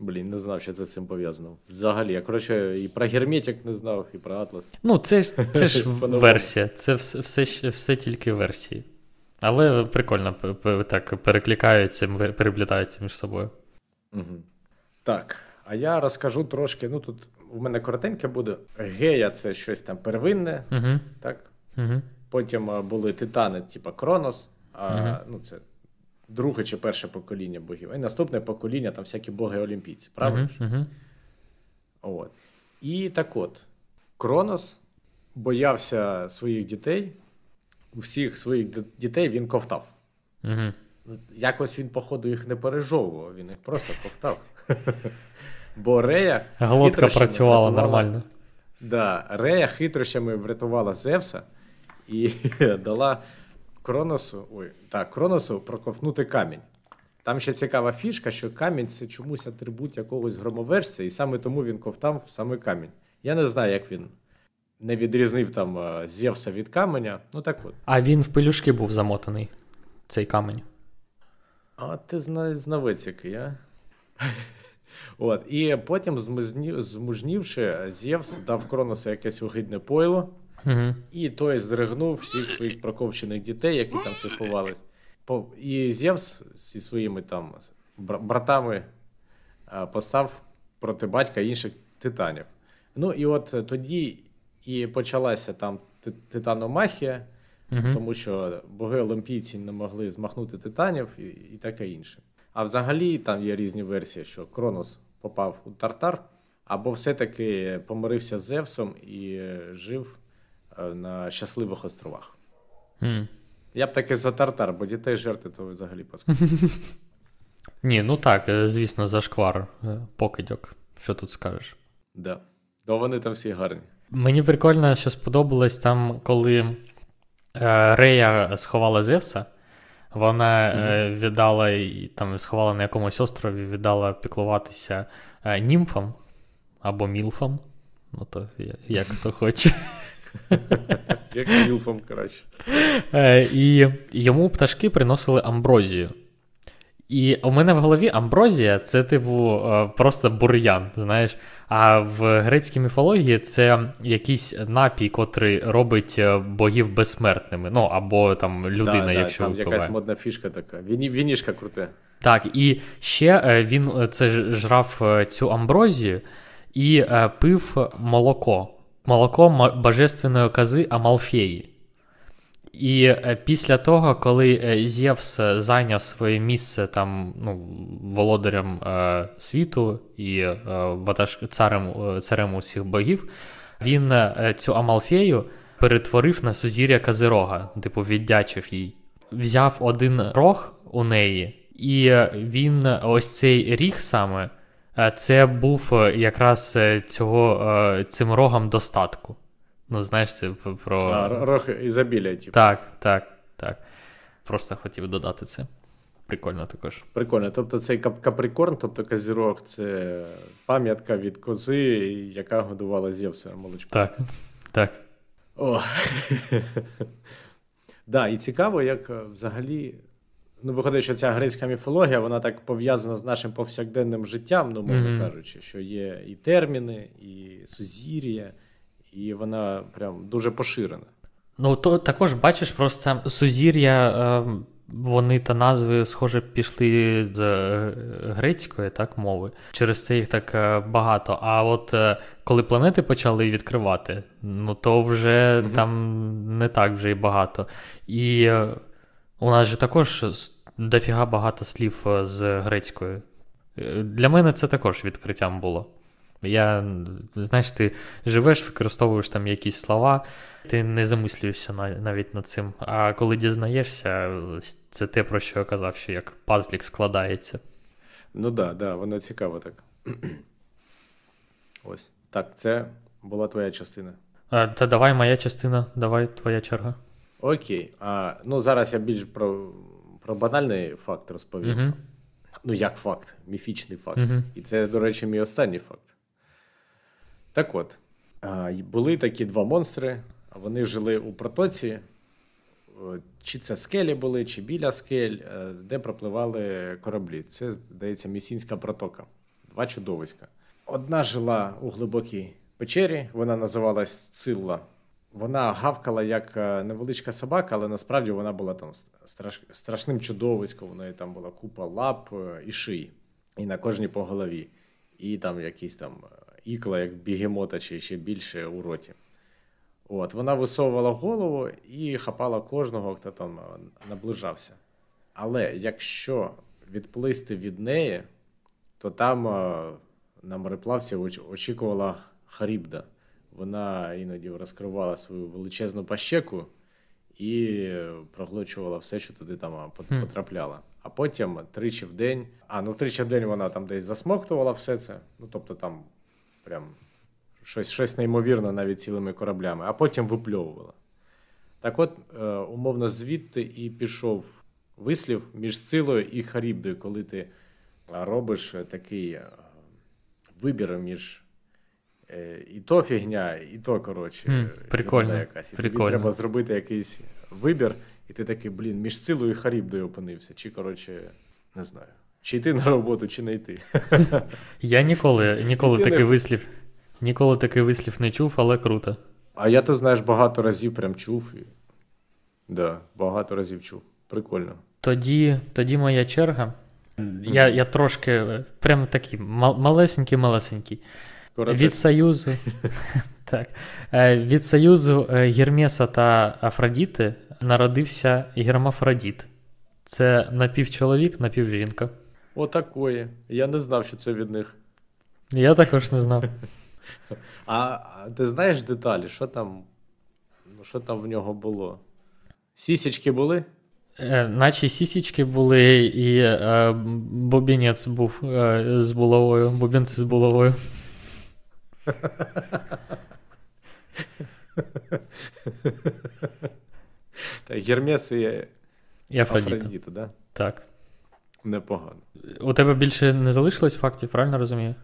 Блін, не знав, що це з цим пов'язано. Взагалі, я коротше і про герметик не знав, і про Атлас. Ну, це ж це ж версія, це все, все, все тільки версії. Але прикольно так перекликаються, переплітаються між собою. Угу. Так. А я розкажу трошки. Ну тут у мене коротеньке буде. Гея це щось там первинне. Угу. так? Угу. Потім були титани, типу Кронос. А, угу. ну, це друге чи перше покоління богів. І наступне покоління там всякі боги-олімпійці, правильно? Uh-huh, От. І так от, Кронос боявся своїх дітей, усіх своїх дітей він ковтав. uh Якось він, походу, їх не пережовував, він їх просто ковтав. Бо Рея. Глотка працювала нормально. Да, Рея хитрощами врятувала Зевса і дала Кроносу, ой, так, Кроносу проковтнути камінь. Там ще цікава фішка, що камінь це чомусь атрибут якогось громоверця, і саме тому він ковтав саме камінь. Я не знаю, як він не відрізнив там е, Зевса від каменя. Ну так от. А він в пелюшки був замотаний, цей камінь. А ти знавець який, а? От. І потім, змужнівши, Зевс дав Кроносу якесь огидне пойло. Угу. І той зригнув всіх своїх проковчених дітей, які там всі ховались. І Зевс зі своїми там братами постав проти батька інших титанів. Ну і от тоді і почалася там титаномахія, угу. тому що боги олімпійці не могли змахнути титанів і, і таке інше. А взагалі там є різні версії, що Кронос попав у Тартар, або все-таки помирився з Зевсом і жив Е, на щасливих островах. Mm. Я б таки за тартар, бо дітей жерти, то взагалі паскудно. Ні, ну так, е, звісно, зашквар, е, покидьок. Що тут скажеш? Да. То вони там всі гарні. Мені прикольно, що сподобалось там, коли Рея сховала Зевса. Вона mm-hmm. віддала там сховала на якомусь острові, віддала піклуватися німфам або мілфам. Ну, то як хто хоче. Як мілфом, коротше. Е, і йому пташки приносили амброзію. І у мене в голові амброзія це, типу, е, просто бур'ян, знаєш. А в грецькій міфології це якийсь напій, котрий робить е, богів безсмертними. Ну, або там людина, да, якщо. Там випиває. якась модна фішка така. Віні, вінішка круте. Так, і ще він це жрав цю амброзію і пив молоко молоко божественної кози Амалфеї. І е, після того, коли е, Зевс е, зайняв своє місце там, ну, володарем е, світу і е, царем царем усіх богів, він цю Амалфею перетворив на сузір'я Казирога, типу віддячив їй. Взяв один рог у неї, і він ось цей ріг саме це був е, якраз е, цього цим рогом достатку. Ну, знаєш, це про. А, Рог ізобілія, типу. Так, так, так. Просто хотів додати це. Прикольно також. Прикольно. Тобто цей каприкорн, тобто козірог, це пам'ятка від кози, яка годувала Зевса молочком. Так. так. О. да, І цікаво, як взагалі Ну, виходить, що ця грецька міфологія, вона так пов'язана з нашим повсякденним життям, ну, мовно mm-hmm. кажучи, що є і терміни, і сузір'я, і вона прям дуже поширена. Ну, то також бачиш, просто сузір'я, е, вони та назви, схоже, пішли з е, грецької так, мови. Через це їх так е, багато. А от коли планети почали відкривати, ну то вже mm-hmm. там не так вже і багато. І. У нас же також дофіга багато слів е, з грецькою. Е, для мене це також відкриттям було. Я, знаєш, ти живеш, використовуєш там якісь слова, ти не замислюєшся навіть над цим. А коли дізнаєшся, це те, про що я казав, що як пазлік складається. Ну так, да, да, воно цікаво так. Ось. Так, це була твоя частина. А, Та давай моя частина, давай твоя черга. Окей. А, Ну, зараз я більш про про банальний факт розповім. Uh-huh. Ну, як факт, міфічний факт. Uh-huh. І це, до речі, мій останній факт. Так от, Були такі два монстри, вони жили у протоці. Чи це скелі були, чи біля скель, е, де пропливали кораблі. Це, здається, місінська протока. Два чудовиська. Одна жила у глибокій печері, вона називалась Цилла. Вона гавкала як е, невеличка собака, але насправді вона була там страш... страшним чудовиськом. У неї там була купа лап е, і шиї, і на кожній по голові. І там якісь там ікла, як бігемота, чи ще більше у роті. От, Вона висовувала голову і хапала кожного, хто там е, наближався. Але якщо відплисти від неї, то там е, на мореплавці очікувала Харібда. Вона іноді розкривала свою величезну пащеку і проглочувала все, що туди там потрапляло. А потім тричі в день, а ну тричі в день вона там десь засмоктувала все це. Ну тобто там прям щось щось неймовірне навіть цілими кораблями, а потім випльовувала. Так от, е, умовно, звідти і пішов вислів між Сцилою і Харібдою, коли ти робиш такий е, вибір між і то фігня, і то, коротше, mm, прикольно, якась. І прикольно. тобі треба зробити якийсь вибір, і ти такий, блін, між Сцилою і Харібдою опинився. Чи, коротше, не знаю. Чи йти на роботу, чи не йти. Я ніколи ніколи такий вислів Ніколи такий вислів не чув, але круто. А я ти знаєш, багато разів прям чув. І... Да, Багато разів чув. Прикольно. Тоді тоді моя черга. Я я трошки прям такий малесенький-малесенький. Від Союзу так, е, від Союзу е, Гермеса та Афродіти народився Гермафродіт. Це напівчоловік, напівжінка. Отакої. Я не знав, що це від них. Я також не знав. А ти знаєш деталі, що там ну, що там в нього було? Сісічки були? Е, Наче сісічки були, і е, бобінець був е, з булавою, бубінці з булавою. Так, Гермес і Афродіта. Афродіта, да? Так. Непогано. У тебе більше не залишилось фактів, правильно розумію?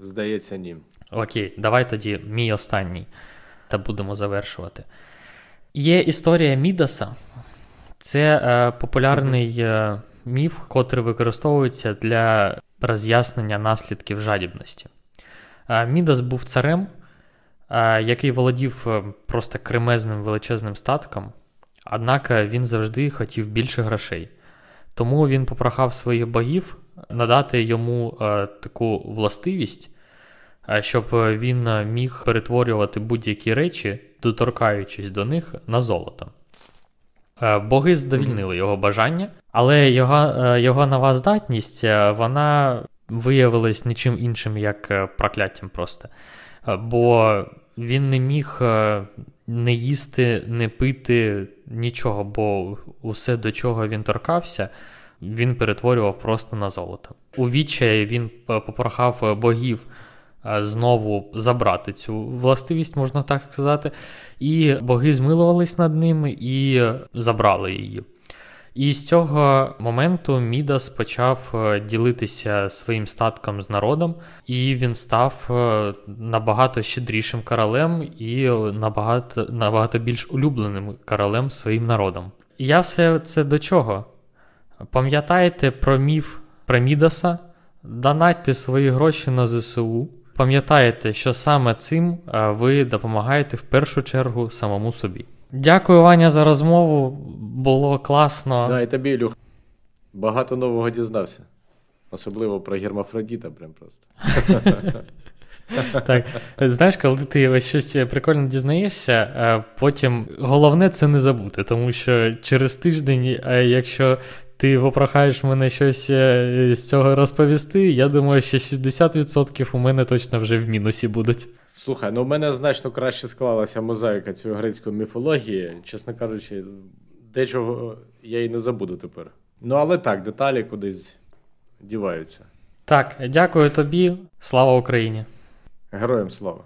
Здається, ні. Окей, давай тоді мій останній, та будемо завершувати. Є історія Мідаса. Це е, популярний е, міф, котрий використовується для роз'яснення наслідків жадібності. Е, Мідас був царем, е, який володів е, просто кремезним величезним статком, однак він завжди хотів більше грошей. Тому він попрохав своїх богів надати йому е, таку властивість щоб е, він е, міг перетворювати будь-які речі, доторкаючись до них на золото. Е, боги задовільнили його бажання, але його його нова здатність вона виявилась нічим іншим, як прокляттям просто. Бо він не міг не їсти, не пити нічого, бо усе, до чого він торкався, він перетворював просто на золото. У відчаї він попрохав богів Е, знову забрати цю властивість, можна так сказати. І боги змилувались над ним і забрали її. І з цього моменту Мідас почав е, ділитися своїм статком з народом, і він став е, набагато щедрішим королем і набагато набагато більш улюбленим королем своїм народом. Я все це до чого? Пам'ятаєте про міф про Мідаса? Донатьте свої гроші на ЗСУ. Пам'ятаєте, що саме цим ви допомагаєте в першу чергу самому собі. Дякую, Ваня, за розмову. Було класно. Да, і тобі, Ілюх. Багато нового дізнався. Особливо про Гермафродіта, прям просто. Так, знаєш, коли ти ось щось прикольно дізнаєшся, потім головне це не забути, тому що через тиждень, якщо ти попрохаєш мене щось е, з цього розповісти, я думаю, що 60% у мене точно вже в мінусі будуть. Слухай, ну в мене значно краще склалася мозаїка цієї грецької міфології. Чесно кажучи, дечого я і не забуду тепер. Ну, але так, деталі кудись діваються. Так, дякую тобі. Слава Україні. Героям слава.